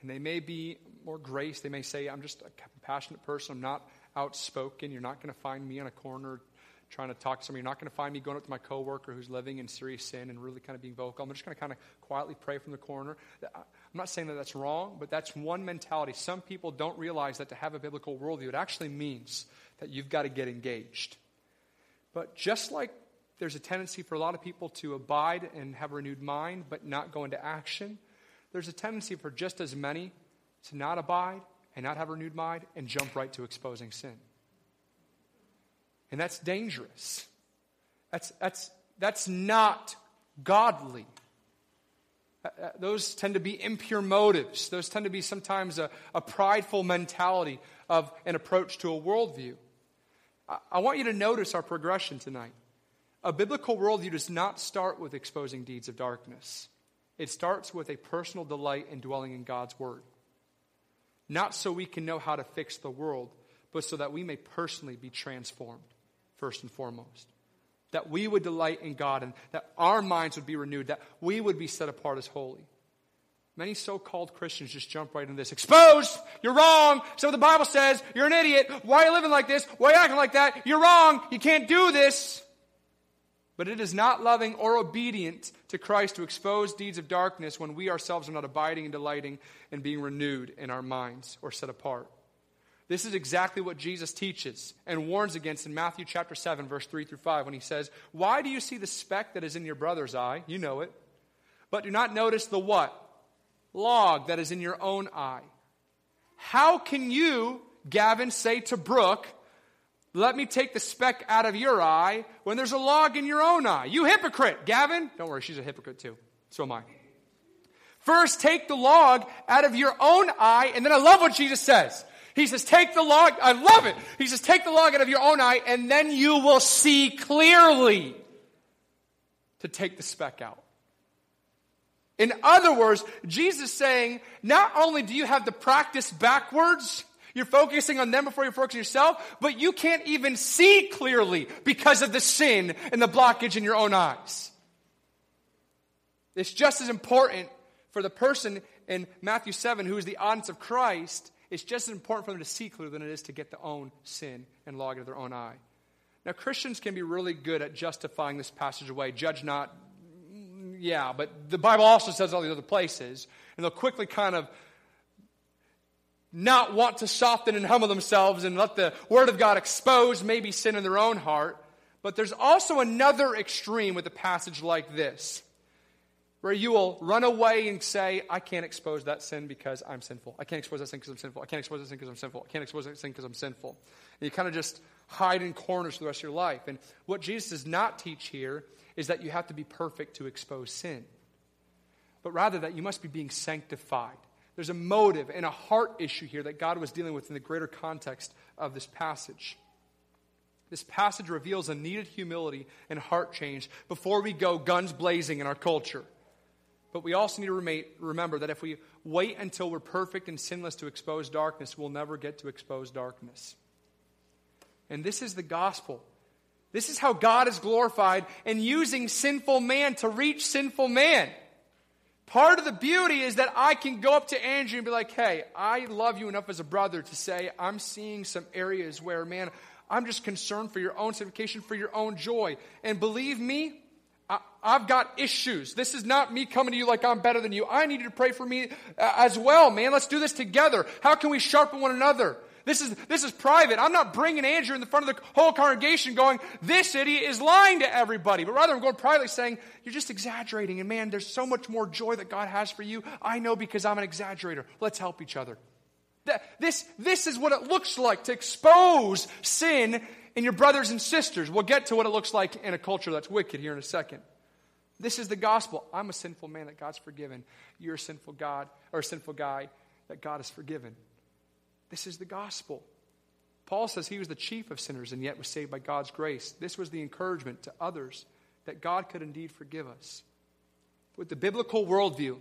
And they may be more grace. They may say, I'm just a compassionate person. I'm not outspoken. You're not going to find me on a corner trying to talk to somebody. You're not going to find me going up to my coworker who's living in serious sin and really kind of being vocal. I'm just going to kind of quietly pray from the corner. I'm not saying that that's wrong, but that's one mentality. Some people don't realize that to have a biblical worldview, it actually means that you've got to get engaged. But just like there's a tendency for a lot of people to abide and have a renewed mind but not go into action, there's a tendency for just as many to not abide and not have a renewed mind and jump right to exposing sin. And that's dangerous. That's, that's, that's not godly. Uh, uh, those tend to be impure motives. Those tend to be sometimes a, a prideful mentality of an approach to a worldview. I want you to notice our progression tonight. A biblical worldview does not start with exposing deeds of darkness, it starts with a personal delight in dwelling in God's Word. Not so we can know how to fix the world, but so that we may personally be transformed, first and foremost. That we would delight in God and that our minds would be renewed, that we would be set apart as holy. Many so called Christians just jump right into this. Exposed! You're wrong! So the Bible says, you're an idiot. Why are you living like this? Why are you acting like that? You're wrong! You can't do this! But it is not loving or obedient to Christ to expose deeds of darkness when we ourselves are not abiding and delighting and being renewed in our minds or set apart. This is exactly what Jesus teaches and warns against in Matthew chapter 7, verse 3 through 5, when he says, Why do you see the speck that is in your brother's eye? You know it. But do not notice the what? Log that is in your own eye. How can you, Gavin, say to Brooke, let me take the speck out of your eye when there's a log in your own eye? You hypocrite, Gavin. Don't worry, she's a hypocrite too. So am I. First, take the log out of your own eye, and then I love what Jesus says. He says, take the log, I love it. He says, take the log out of your own eye, and then you will see clearly to take the speck out. In other words, Jesus saying, not only do you have to practice backwards, You're focusing on them before you focus on yourself, but you can't even see clearly because of the sin and the blockage in your own eyes. It's just as important for the person in Matthew 7 who is the audience of Christ. It's just as important for them to see clearly than it is to get their own sin and log into their own eye. Now, Christians can be really good at justifying this passage away. Judge not, yeah, but the Bible also says all these other places. And they'll quickly kind of not want to soften and humble themselves and let the Word of God expose maybe sin in their own heart. But there's also another extreme with a passage like this, where you will run away and say, I can't expose that sin because I'm sinful. I can't expose that sin because I'm sinful. I can't expose that sin because I'm sinful. I can't expose that sin because I'm sinful. And you kind of just hide in corners for the rest of your life. And what Jesus does not teach here is that you have to be perfect to expose sin, but rather that you must be being sanctified. There's a motive and a heart issue here that God was dealing with in the greater context of this passage. This passage reveals a needed humility and heart change before we go guns blazing in our culture. But we also need to remember that if we wait until we're perfect and sinless to expose darkness, we'll never get to expose darkness. And this is the gospel. This is how God is glorified in using sinful man to reach sinful man. Part of the beauty is that I can go up to Andrew and be like, hey, I love you enough as a brother to say, I'm seeing some areas where, man, I'm just concerned for your own sanctification, for your own joy. And believe me, I, have got issues. This is not me coming to you like I'm better than you. I need you to pray for me uh, as well, man. Let's do this together. How can we sharpen one another? This is, this is private. I'm not bringing Andrew in the front of the whole congregation going, this idiot is lying to everybody. But rather, I'm going privately saying, you're just exaggerating. And man, there's so much more joy that God has for you. I know because I'm an exaggerator. Let's help each other. This, this is what it looks like to expose sin in your brothers and sisters. We'll get to what it looks like in a culture that's wicked here in a second. This is the gospel. I'm a sinful man that God's forgiven. You're a sinful God or a sinful guy that God has forgiven. This is the gospel. Paul says he was the chief of sinners and yet was saved by God's grace. This was the encouragement to others that God could indeed forgive us. With the biblical worldview,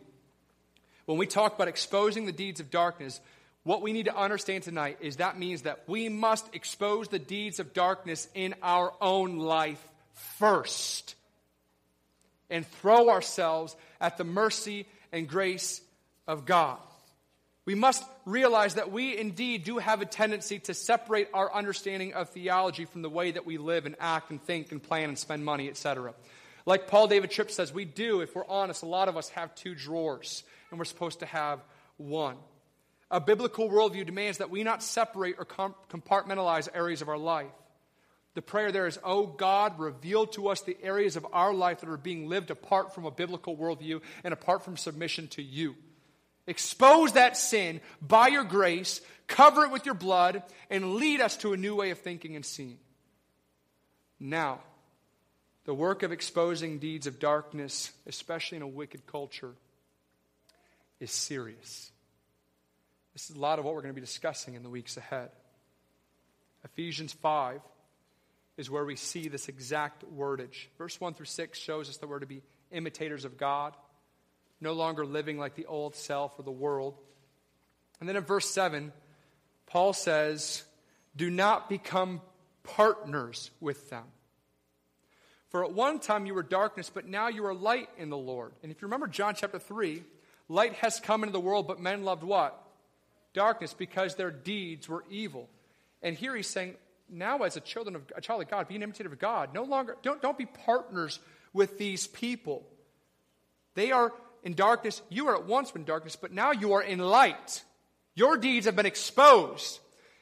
when we talk about exposing the deeds of darkness, what we need to understand tonight is that means that we must expose the deeds of darkness in our own life first and throw ourselves at the mercy and grace of God. We must realize that we indeed do have a tendency to separate our understanding of theology from the way that we live and act and think and plan and spend money, etc. Like Paul David Tripp says, we do, if we're honest, a lot of us have two drawers, and we're supposed to have one. A biblical worldview demands that we not separate or compartmentalize areas of our life. The prayer there is, Oh God, reveal to us the areas of our life that are being lived apart from a biblical worldview and apart from submission to you. Expose that sin by your grace, cover it with your blood, and lead us to a new way of thinking and seeing. Now, the work of exposing deeds of darkness, especially in a wicked culture, is serious. This is a lot of what we're going to be discussing in the weeks ahead. Ephesians 5 is where we see this exact wordage. Verse 1 through 6 shows us that we're to be imitators of God no longer living like the old self or the world. And then in verse 7, Paul says, Do not become partners with them. For at one time you were darkness, but now you are light in the Lord. And if you remember John chapter 3, light has come into the world, but men loved what? Darkness, because their deeds were evil. And here he's saying, now as a children of a child of God, be an imitator of God. No longer don't, don't be partners with these people. They are in darkness. You were at once in darkness, but now you are in light. Your deeds have been exposed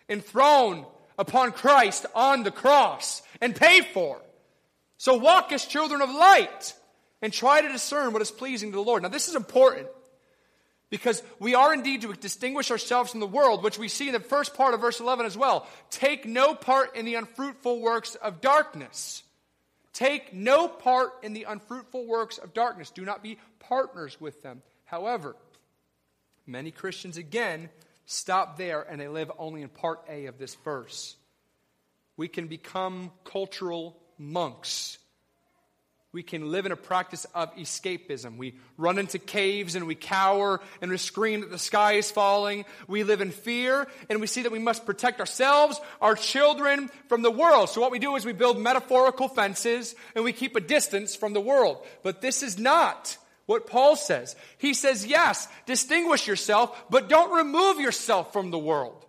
and thrown upon Christ on the cross and paid for. So walk as children of light and try to discern what is pleasing to the Lord. Now, this is important because we are indeed to distinguish ourselves from the world, which we see in the first part of verse 11 as well. Take no part in the unfruitful works of darkness. Take no part in the unfruitful works of darkness. Do not be partners with them. However, many Christians again stop there and they live only in part A of this verse. We can become cultural monks We can live in a practice of escapism. We run into caves and we cower and we scream that the sky is falling. We live in fear and we see that we must protect ourselves, our children from the world. So what we do is we build metaphorical fences and we keep a distance from the world. But this is not what Paul says. He says, yes, distinguish yourself, but don't remove yourself from the world.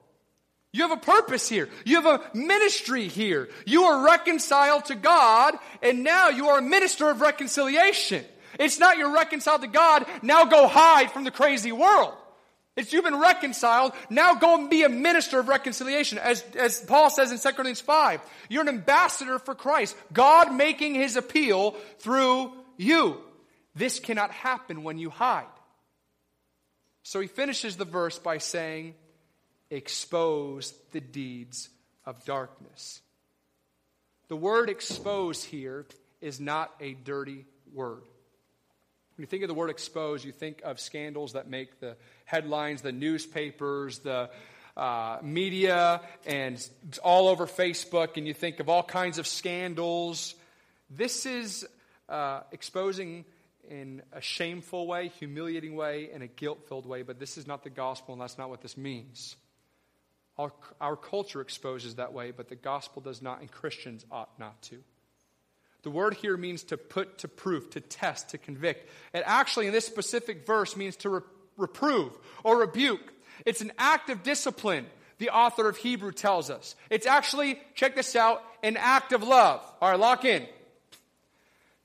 You have a purpose here. You have a ministry here. You are reconciled to God, and now you are a minister of reconciliation. It's not you're reconciled to God, now go hide from the crazy world. It's you've been reconciled, now go and be a minister of reconciliation. As, as Paul says in 2 Corinthians 5, you're an ambassador for Christ. God making his appeal through you. This cannot happen when you hide. So he finishes the verse by saying, expose the deeds of darkness. The word expose here is not a dirty word. When you think of the word expose, you think of scandals that make the headlines, the newspapers, the uh, media, and all over Facebook, and you think of all kinds of scandals. This is uh, exposing in a shameful way, humiliating way, and a guilt filled way, but this is not the gospel, and that's not what this means. Our, our culture exposes that way, but the gospel does not, and Christians ought not to. The word here means to put to proof, to test, to convict. It actually, in this specific verse, means to re- reprove or rebuke. It's an act of discipline, the author of Hebrew tells us. It's actually, check this out, an act of love. All right, lock in.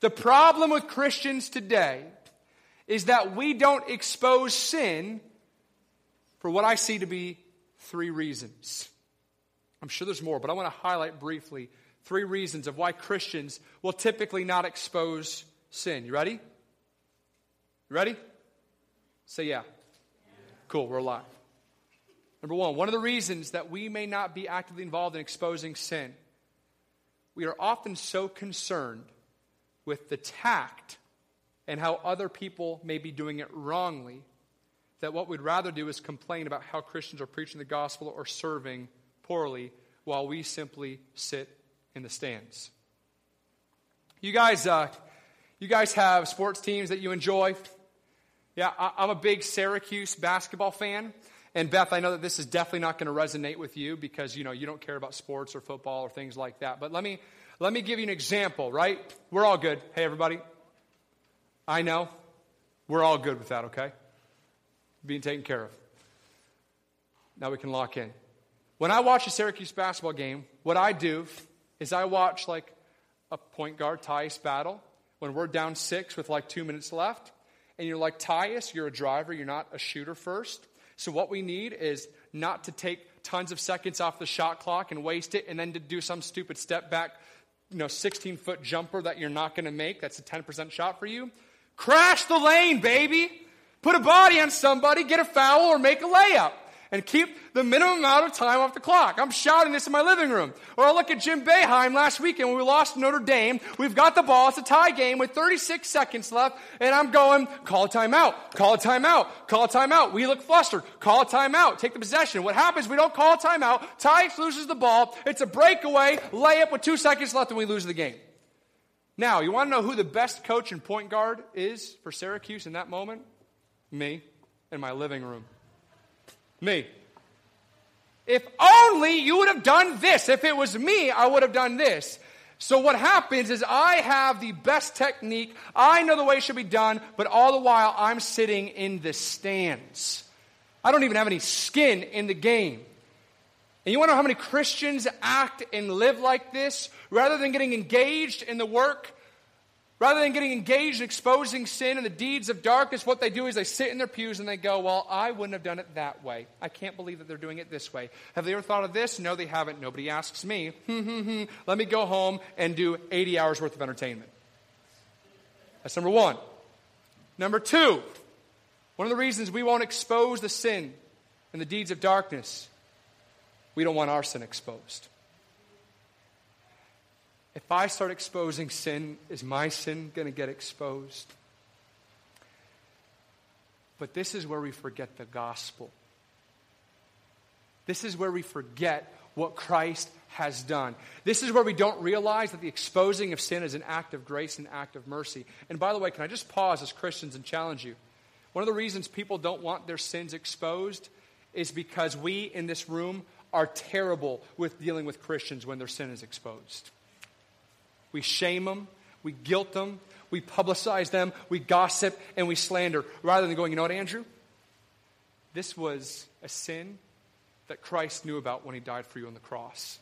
The problem with Christians today is that we don't expose sin for what I see to be three reasons. I'm sure there's more, but I want to highlight briefly three reasons of why Christians will typically not expose sin. You ready? You ready? Say yeah. Cool, we're alive. Number one, one of the reasons that we may not be actively involved in exposing sin, we are often so concerned with the tact and how other people may be doing it wrongly that what we'd rather do is complain about how Christians are preaching the gospel or serving poorly while we simply sit in the stands. You guys, uh, you guys have sports teams that you enjoy. Yeah, I, I'm a big Syracuse basketball fan. And Beth, I know that this is definitely not going to resonate with you because you know you don't care about sports or football or things like that. But let me let me give you an example, right? We're all good. Hey everybody. I know. We're all good with that, okay? Being taken care of. Now we can lock in. When I watch a Syracuse basketball game, what I do is I watch like a point guard Tyus battle when we're down six with like two minutes left. And you're like, Tyus, you're a driver, you're not a shooter first. So what we need is not to take tons of seconds off the shot clock and waste it and then to do some stupid step back, you know, 16 foot jumper that you're not going to make. That's a 10% shot for you. Crash the lane, baby. Put a body on somebody, get a foul, or make a layup. And keep the minimum amount of time off the clock. I'm shouting this in my living room. Or I look at Jim Boeheim last weekend when we lost Notre Dame. We've got the ball. It's a tie game with 36 seconds left. And I'm going, call a timeout. Call a timeout. Call a timeout. We look flustered. Call a timeout. Take the possession. What happens? We don't call a timeout. Tyus loses the ball. It's a breakaway, layup with two seconds left, and we lose the game. Now, you want to know who the best coach and point guard is for Syracuse in that moment? Me, in my living room. Me. If only you would have done this. If it was me, I would have done this. So what happens is I have the best technique. I know the way it should be done, but all the while I'm sitting in the stands. I don't even have any skin in the game. And you want to know how many Christians act and live like this? Rather than getting engaged in the work Rather than getting engaged in exposing sin and the deeds of darkness, what they do is they sit in their pews and they go, Well, I wouldn't have done it that way. I can't believe that they're doing it this way. Have they ever thought of this? No, they haven't. Nobody asks me. Let me go home and do 80 hours worth of entertainment. That's number one. Number two, one of the reasons we won't expose the sin and the deeds of darkness, we don't want our sin exposed. If I start exposing sin, is my sin going to get exposed? But this is where we forget the gospel. This is where we forget what Christ has done. This is where we don't realize that the exposing of sin is an act of grace and an act of mercy. And by the way, can I just pause as Christians and challenge you? One of the reasons people don't want their sins exposed is because we in this room are terrible with dealing with Christians when their sin is exposed. We shame them, we guilt them, we publicize them, we gossip, and we slander, rather than going, you know what, Andrew? This was a sin that Christ knew about when he died for you on the cross.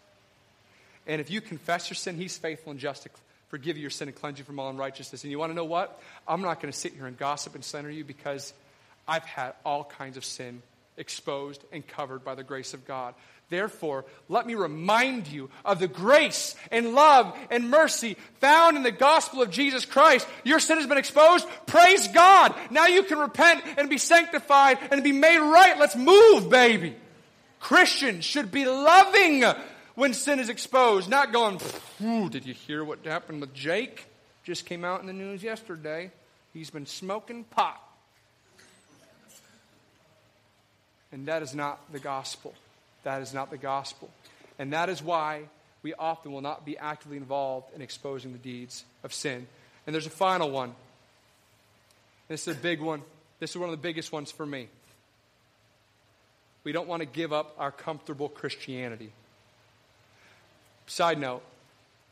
And if you confess your sin, he's faithful and just to forgive you your sin and cleanse you from all unrighteousness. And you want to know what? I'm not going to sit here and gossip and slander you because I've had all kinds of sin exposed and covered by the grace of God. Therefore, let me remind you of the grace and love and mercy found in the gospel of Jesus Christ. Your sin has been exposed. Praise God. Now you can repent and be sanctified and be made right. Let's move, baby. Christians should be loving when sin is exposed, not going, did you hear what happened with Jake? Just came out in the news yesterday. He's been smoking pot. And that is not the gospel. That is not the gospel. And that is why we often will not be actively involved in exposing the deeds of sin. And there's a final one. This is a big one. This is one of the biggest ones for me. We don't want to give up our comfortable Christianity. Side note,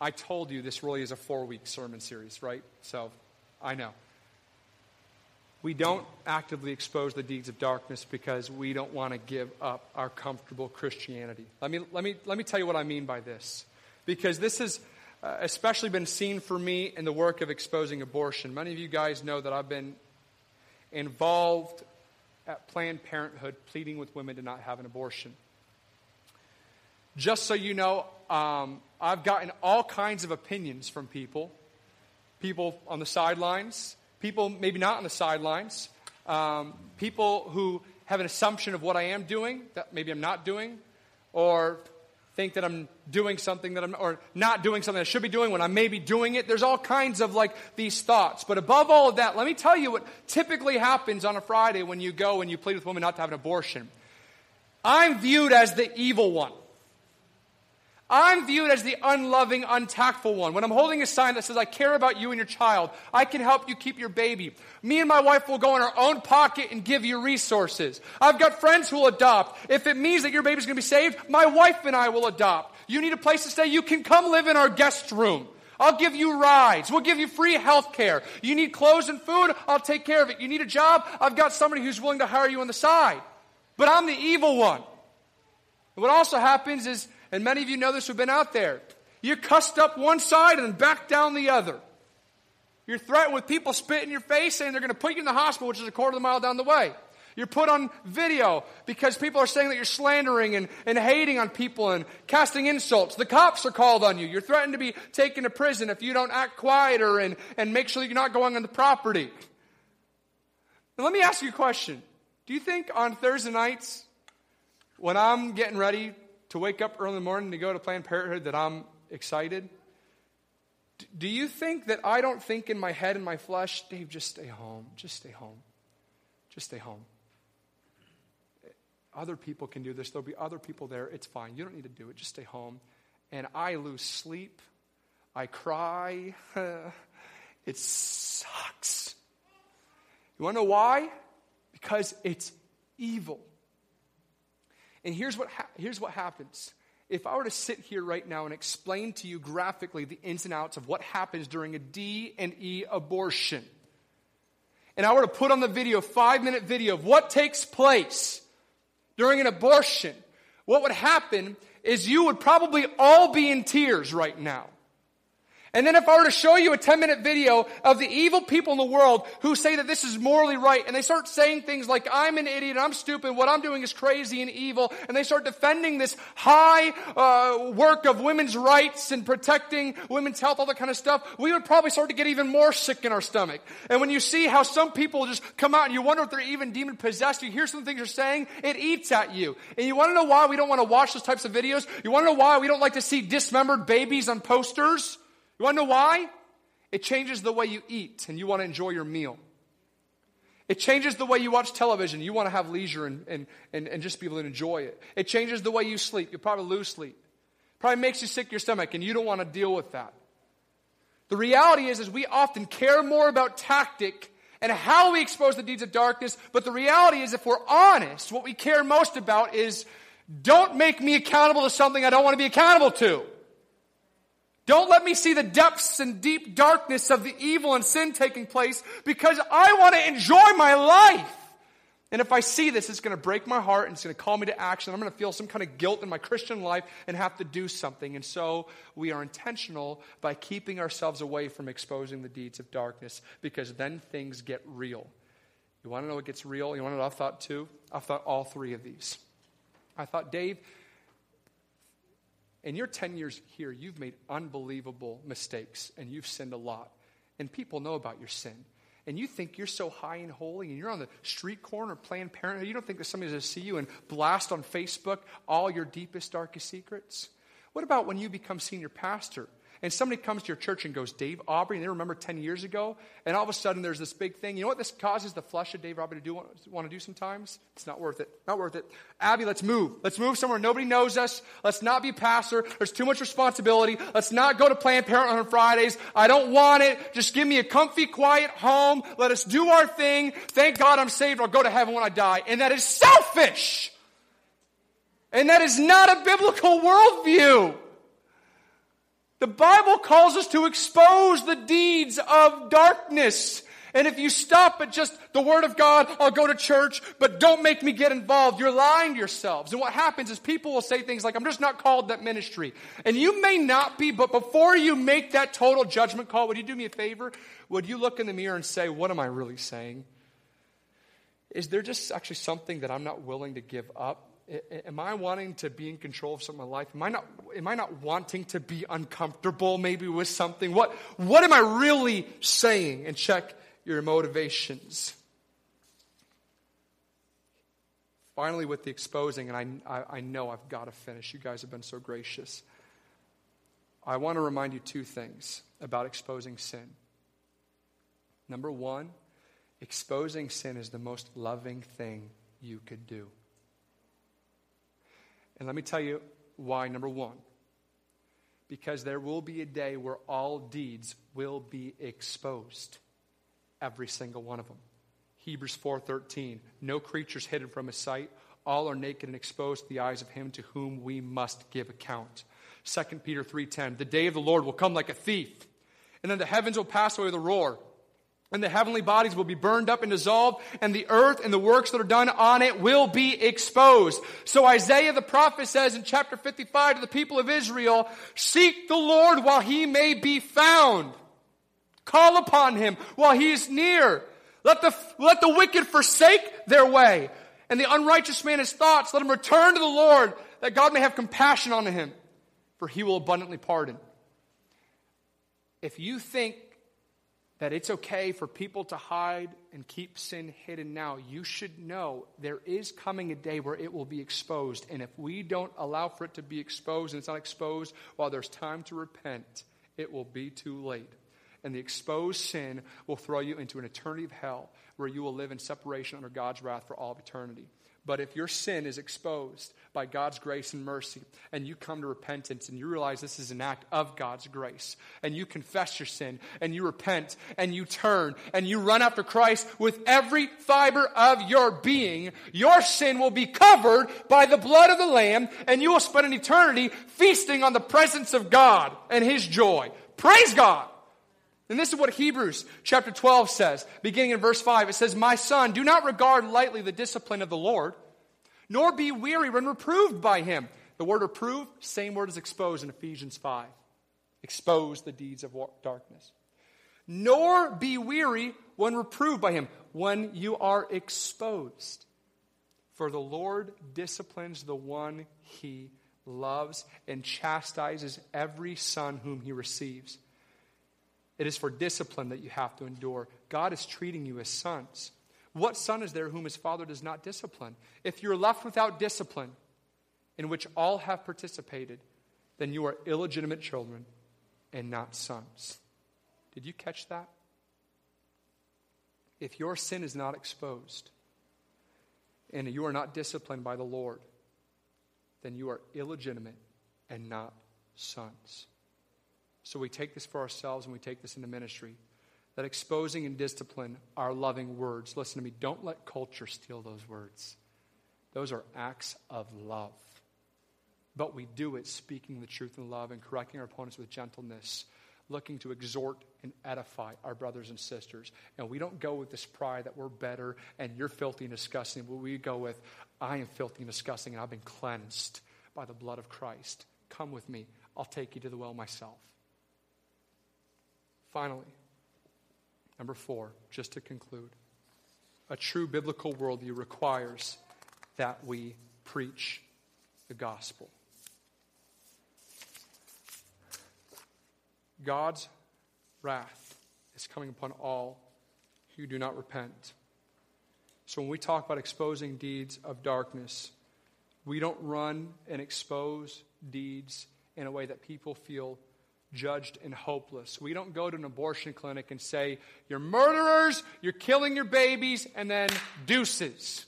I told you this really is a four week sermon series, right? So I know. We don't actively expose the deeds of darkness because we don't want to give up our comfortable Christianity. Let me, let me, let me tell you what I mean by this. Because this has uh, especially been seen for me in the work of exposing abortion. Many of you guys know that I've been involved at Planned Parenthood pleading with women to not have an abortion. Just so you know, um, I've gotten all kinds of opinions from people people on the sidelines, people maybe not on the sidelines, um, people who have an assumption of what I am doing that maybe I'm not doing, or think that I'm doing something that I'm, or not doing something I should be doing when I may be doing it. There's all kinds of like these thoughts. But above all of that, let me tell you what typically happens on a Friday when you go and you plead with women not to have an abortion. I'm viewed as the evil one. I'm viewed as the unloving, untactful one. When I'm holding a sign that says, I care about you and your child, I can help you keep your baby. Me and my wife will go in our own pocket and give you resources. I've got friends who will adopt. If it means that your baby's going to be saved, my wife and I will adopt. You need a place to stay, you can come live in our guest room. I'll give you rides. We'll give you free health care. You need clothes and food? I'll take care of it. You need a job? I've got somebody who's willing to hire you on the side. But I'm the evil one. What also happens is and many of you know this who've been out there. You're cussed up one side and back down the other. You're threatened with people spitting in your face saying they're going to put you in the hospital, which is a quarter of a mile down the way. You're put on video because people are saying that you're slandering and, and hating on people and casting insults. The cops are called on you. You're threatened to be taken to prison if you don't act quieter and, and make sure that you're not going on the property. Now, let me ask you a question. Do you think on Thursday nights, when I'm getting ready to wake up early in the morning to go to Planned Parenthood that I'm excited? Do you think that I don't think in my head and my flesh, Dave, just stay home, just stay home, just stay home? Other people can do this. There'll be other people there. It's fine. You don't need to do it. Just stay home. And I lose sleep. I cry. it sucks. You want to know why? Because it's evil. And here's what, ha- here's what happens. If I were to sit here right now and explain to you graphically the ins and outs of what happens during a D and E abortion, and I were to put on the video, five minute video of what takes place during an abortion, what would happen is you would probably all be in tears right now. And then if I were to show you a 10 minute video of the evil people in the world who say that this is morally right, and they start saying things like, I'm an idiot, I'm stupid, what I'm doing is crazy and evil, and they start defending this high uh, work of women's rights and protecting women's health, all that kind of stuff, we would probably start to get even more sick in our stomach. And when you see how some people just come out and you wonder if they're even demon possessed, you hear some things they're saying, it eats at you. And you want to know why we don't want to watch those types of videos? You want to know why we don't like to see dismembered babies on posters? You want to know why? It changes the way you eat and you want to enjoy your meal. It changes the way you watch television. You want to have leisure and, and, and, and just be able to enjoy it. It changes the way you sleep. You'll probably lose sleep. Probably makes you sick your stomach, and you don't want to deal with that. The reality is, is we often care more about tactic and how we expose the deeds of darkness, but the reality is, if we're honest, what we care most about is don't make me accountable to something I don't want to be accountable to. Don't let me see the depths and deep darkness of the evil and sin taking place because I want to enjoy my life. And if I see this, it's going to break my heart and it's going to call me to action. I'm going to feel some kind of guilt in my Christian life and have to do something. And so we are intentional by keeping ourselves away from exposing the deeds of darkness because then things get real. You want to know what gets real? You want to know what I thought too? I thought all three of these. I thought, Dave, in your 10 years here, you've made unbelievable mistakes and you've sinned a lot. And people know about your sin and you think you're so high and holy and you're on the street corner Planned Parenthood, you don't think that somebody's going to see you and blast on Facebook all your deepest, darkest secrets? What about when you become senior pastor and somebody comes to your church and goes, Dave Aubrey, and they remember 10 years ago, and all of a sudden there's this big thing. You know what this causes the flesh of Dave Aubrey to do, want to do sometimes? It's not worth it. Not worth it. Abby, let's move. Let's move somewhere nobody knows us. Let's not be pastor. There's too much responsibility. Let's not go to Planned Parenthood on Fridays. I don't want it. Just give me a comfy, quiet home. Let us do our thing. Thank God I'm saved. I'll go to heaven when I die. And that is selfish. And that is not a biblical worldview. The Bible calls us to expose the deeds of darkness. And if you stop at just the Word of God, I'll go to church, but don't make me get involved, you're lying to yourselves. And what happens is people will say things like, I'm just not called that ministry. And you may not be, but before you make that total judgment call, would you do me a favor? Would you look in the mirror and say, What am I really saying? Is there just actually something that I'm not willing to give up? Am I wanting to be in control of some of my life? Am I not, am I not wanting to be uncomfortable maybe with something? What, what am I really saying? And check your motivations. Finally, with the exposing, and I, I, I know I've got to finish. You guys have been so gracious. I want to remind you two things about exposing sin. Number one, exposing sin is the most loving thing you could do. And let me tell you why, number one. Because there will be a day where all deeds will be exposed. Every single one of them. Hebrews 4:13 No creatures hidden from his sight all are naked and exposed to the eyes of him to whom we must give account. 2 Peter 3:10 The day of the Lord will come like a thief and then the heavens will pass away with a roar and the heavenly bodies will be burned up and dissolved, and the earth and the works that are done on it will be exposed. So Isaiah the prophet says in chapter 55 to the people of Israel, Seek the Lord while he may be found. Call upon him while he is near. Let the, let the wicked forsake their way, and the unrighteous man his thoughts. Let him return to the Lord, that God may have compassion on him, for he will abundantly pardon. If you think that it's okay for people to hide and keep sin hidden now, you should know there is coming a day where it will be exposed. And if we don't allow for it to be exposed and it's not exposed while there's time to repent, it will be too late. And the exposed sin will throw you into an eternity of hell where you will live in separation under God's wrath for all of eternity. But if your sin is exposed by God's grace and mercy, and you come to repentance and you realize this is an act of God's grace, and you confess your sin, and you repent, and you turn, and you run after Christ with every fiber of your being, your sin will be covered by the blood of the Lamb, and you will spend an eternity feasting on the presence of God and His joy. Praise God! And this is what Hebrews chapter 12 says, beginning in verse 5. It says, My son, do not regard lightly the discipline of the Lord, nor be weary when reproved by him. The word reprove, same word as exposed in Ephesians 5. Expose the deeds of darkness. Nor be weary when reproved by him, when you are exposed. For the Lord disciplines the one he loves and chastises every son whom he receives. It is for discipline that you have to endure. God is treating you as sons. What son is there whom his father does not discipline? If you're left without discipline, in which all have participated, then you are illegitimate children and not sons. Did you catch that? If your sin is not exposed and you are not disciplined by the Lord, then you are illegitimate and not sons. So we take this for ourselves and we take this into ministry. That exposing and discipline are loving words. Listen to me, don't let culture steal those words. Those are acts of love. But we do it speaking the truth in love and correcting our opponents with gentleness, looking to exhort and edify our brothers and sisters. And we don't go with this pride that we're better and you're filthy and disgusting, but we go with, I am filthy and disgusting and I've been cleansed by the blood of Christ. Come with me. I'll take you to the well myself. Finally, number four, just to conclude, a true biblical worldview requires that we preach the gospel. God's wrath is coming upon all who do not repent. So when we talk about exposing deeds of darkness, we don't run and expose deeds in a way that people feel judged and hopeless. We don't go to an abortion clinic and say, You're murderers, you're killing your babies, and then deuces.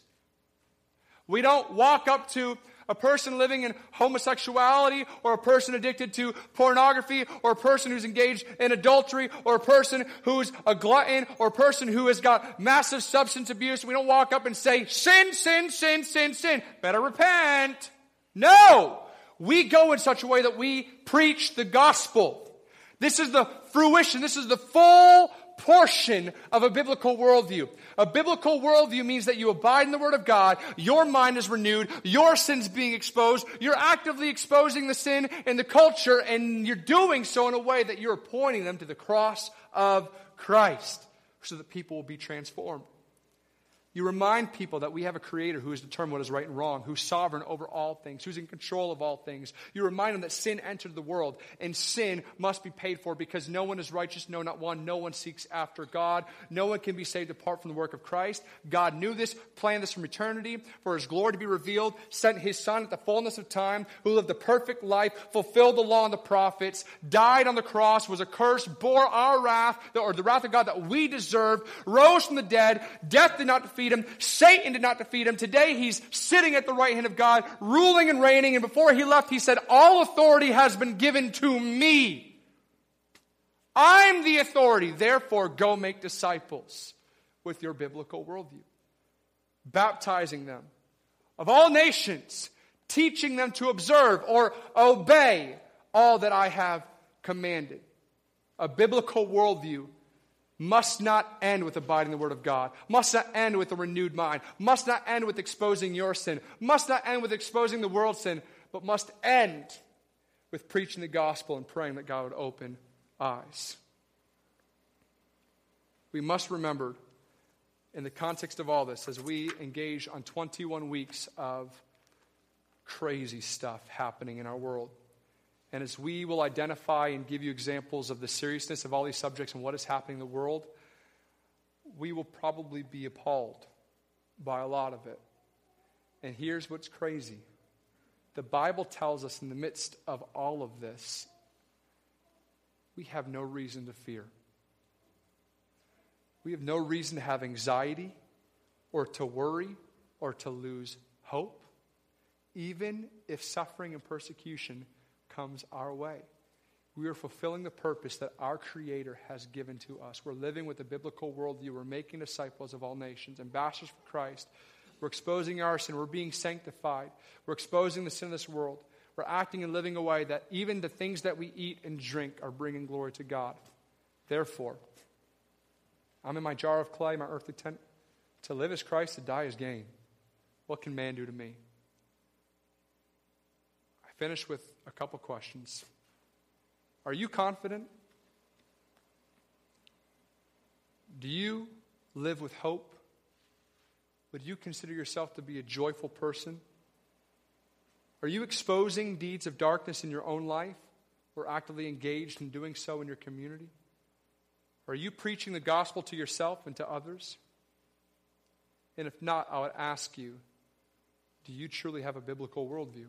We don't walk up to a person living in homosexuality, or a person addicted to pornography, or a person who's engaged in adultery, or a person who's a glutton, or a person who has got massive substance abuse. We don't walk up and say, sin, sin, sin, sin, sin. Better repent. No! We go in such a way that we preach the gospel. This is the fruition, this is the full portion of a biblical worldview. A biblical worldview means that you abide in the Word of God, your mind is renewed, your sin's being exposed, you're actively exposing the sin in the culture, and you're doing so in a way that you're pointing them to the cross of Christ so that people will be transformed. You remind people that we have a creator who has determined what is right and wrong, who's sovereign over all things, who's in control of all things. You remind them that sin entered the world and sin must be paid for because no one is righteous, no, not one. No one seeks after God. No one can be saved apart from the work of Christ. God knew this, planned this from eternity for his glory to be revealed, sent his son at the fullness of time, who lived the perfect life, fulfilled the law and the prophets, died on the cross, was accursed, bore our wrath, or the wrath of God that we deserved, rose from the dead. Death did not defeat defeat him. Satan did not defeat him. Today he's sitting at the right hand of God, ruling and reigning. And before he left, he said, All authority has been given to me. I'm the authority. Therefore, go make disciples with your biblical worldview, baptizing them of all nations, teaching them to observe or obey all that I have commanded. A biblical worldview must not end with abiding the Word of God, must not end with a renewed mind, must not end with exposing your sin, must not end with exposing the world's sin, but must end with preaching the gospel and praying that God would open eyes. We must remember, in the context of all this, as we engage on 21 weeks of crazy stuff happening in our world and as we will identify and give you examples of the seriousness of all these subjects and what is happening in the world, we will probably be appalled by a lot of it. And here's what's crazy the Bible tells us in the midst of all of this, we have no reason to fear. We have no reason to have anxiety or to worry or to lose hope, even if suffering and persecution comes our way. We are fulfilling the purpose that our Creator has given to us. We're living with a biblical worldview. We're making disciples of all nations, ambassadors for Christ. We're exposing our sin. We're being sanctified. We're exposing the sin of this world. We're acting and living a way that even the things that we eat and drink are bringing glory to God. Therefore, I'm in my jar of clay, my earthly tent. To live is Christ, to die is gain. What can man do to me? I finish with a couple questions. Are you confident? Do you live with hope? Would you consider yourself to be a joyful person? Are you exposing deeds of darkness in your own life or actively engaged in doing so in your community? Are you preaching the gospel to yourself and to others? And if not, I would ask you do you truly have a biblical worldview?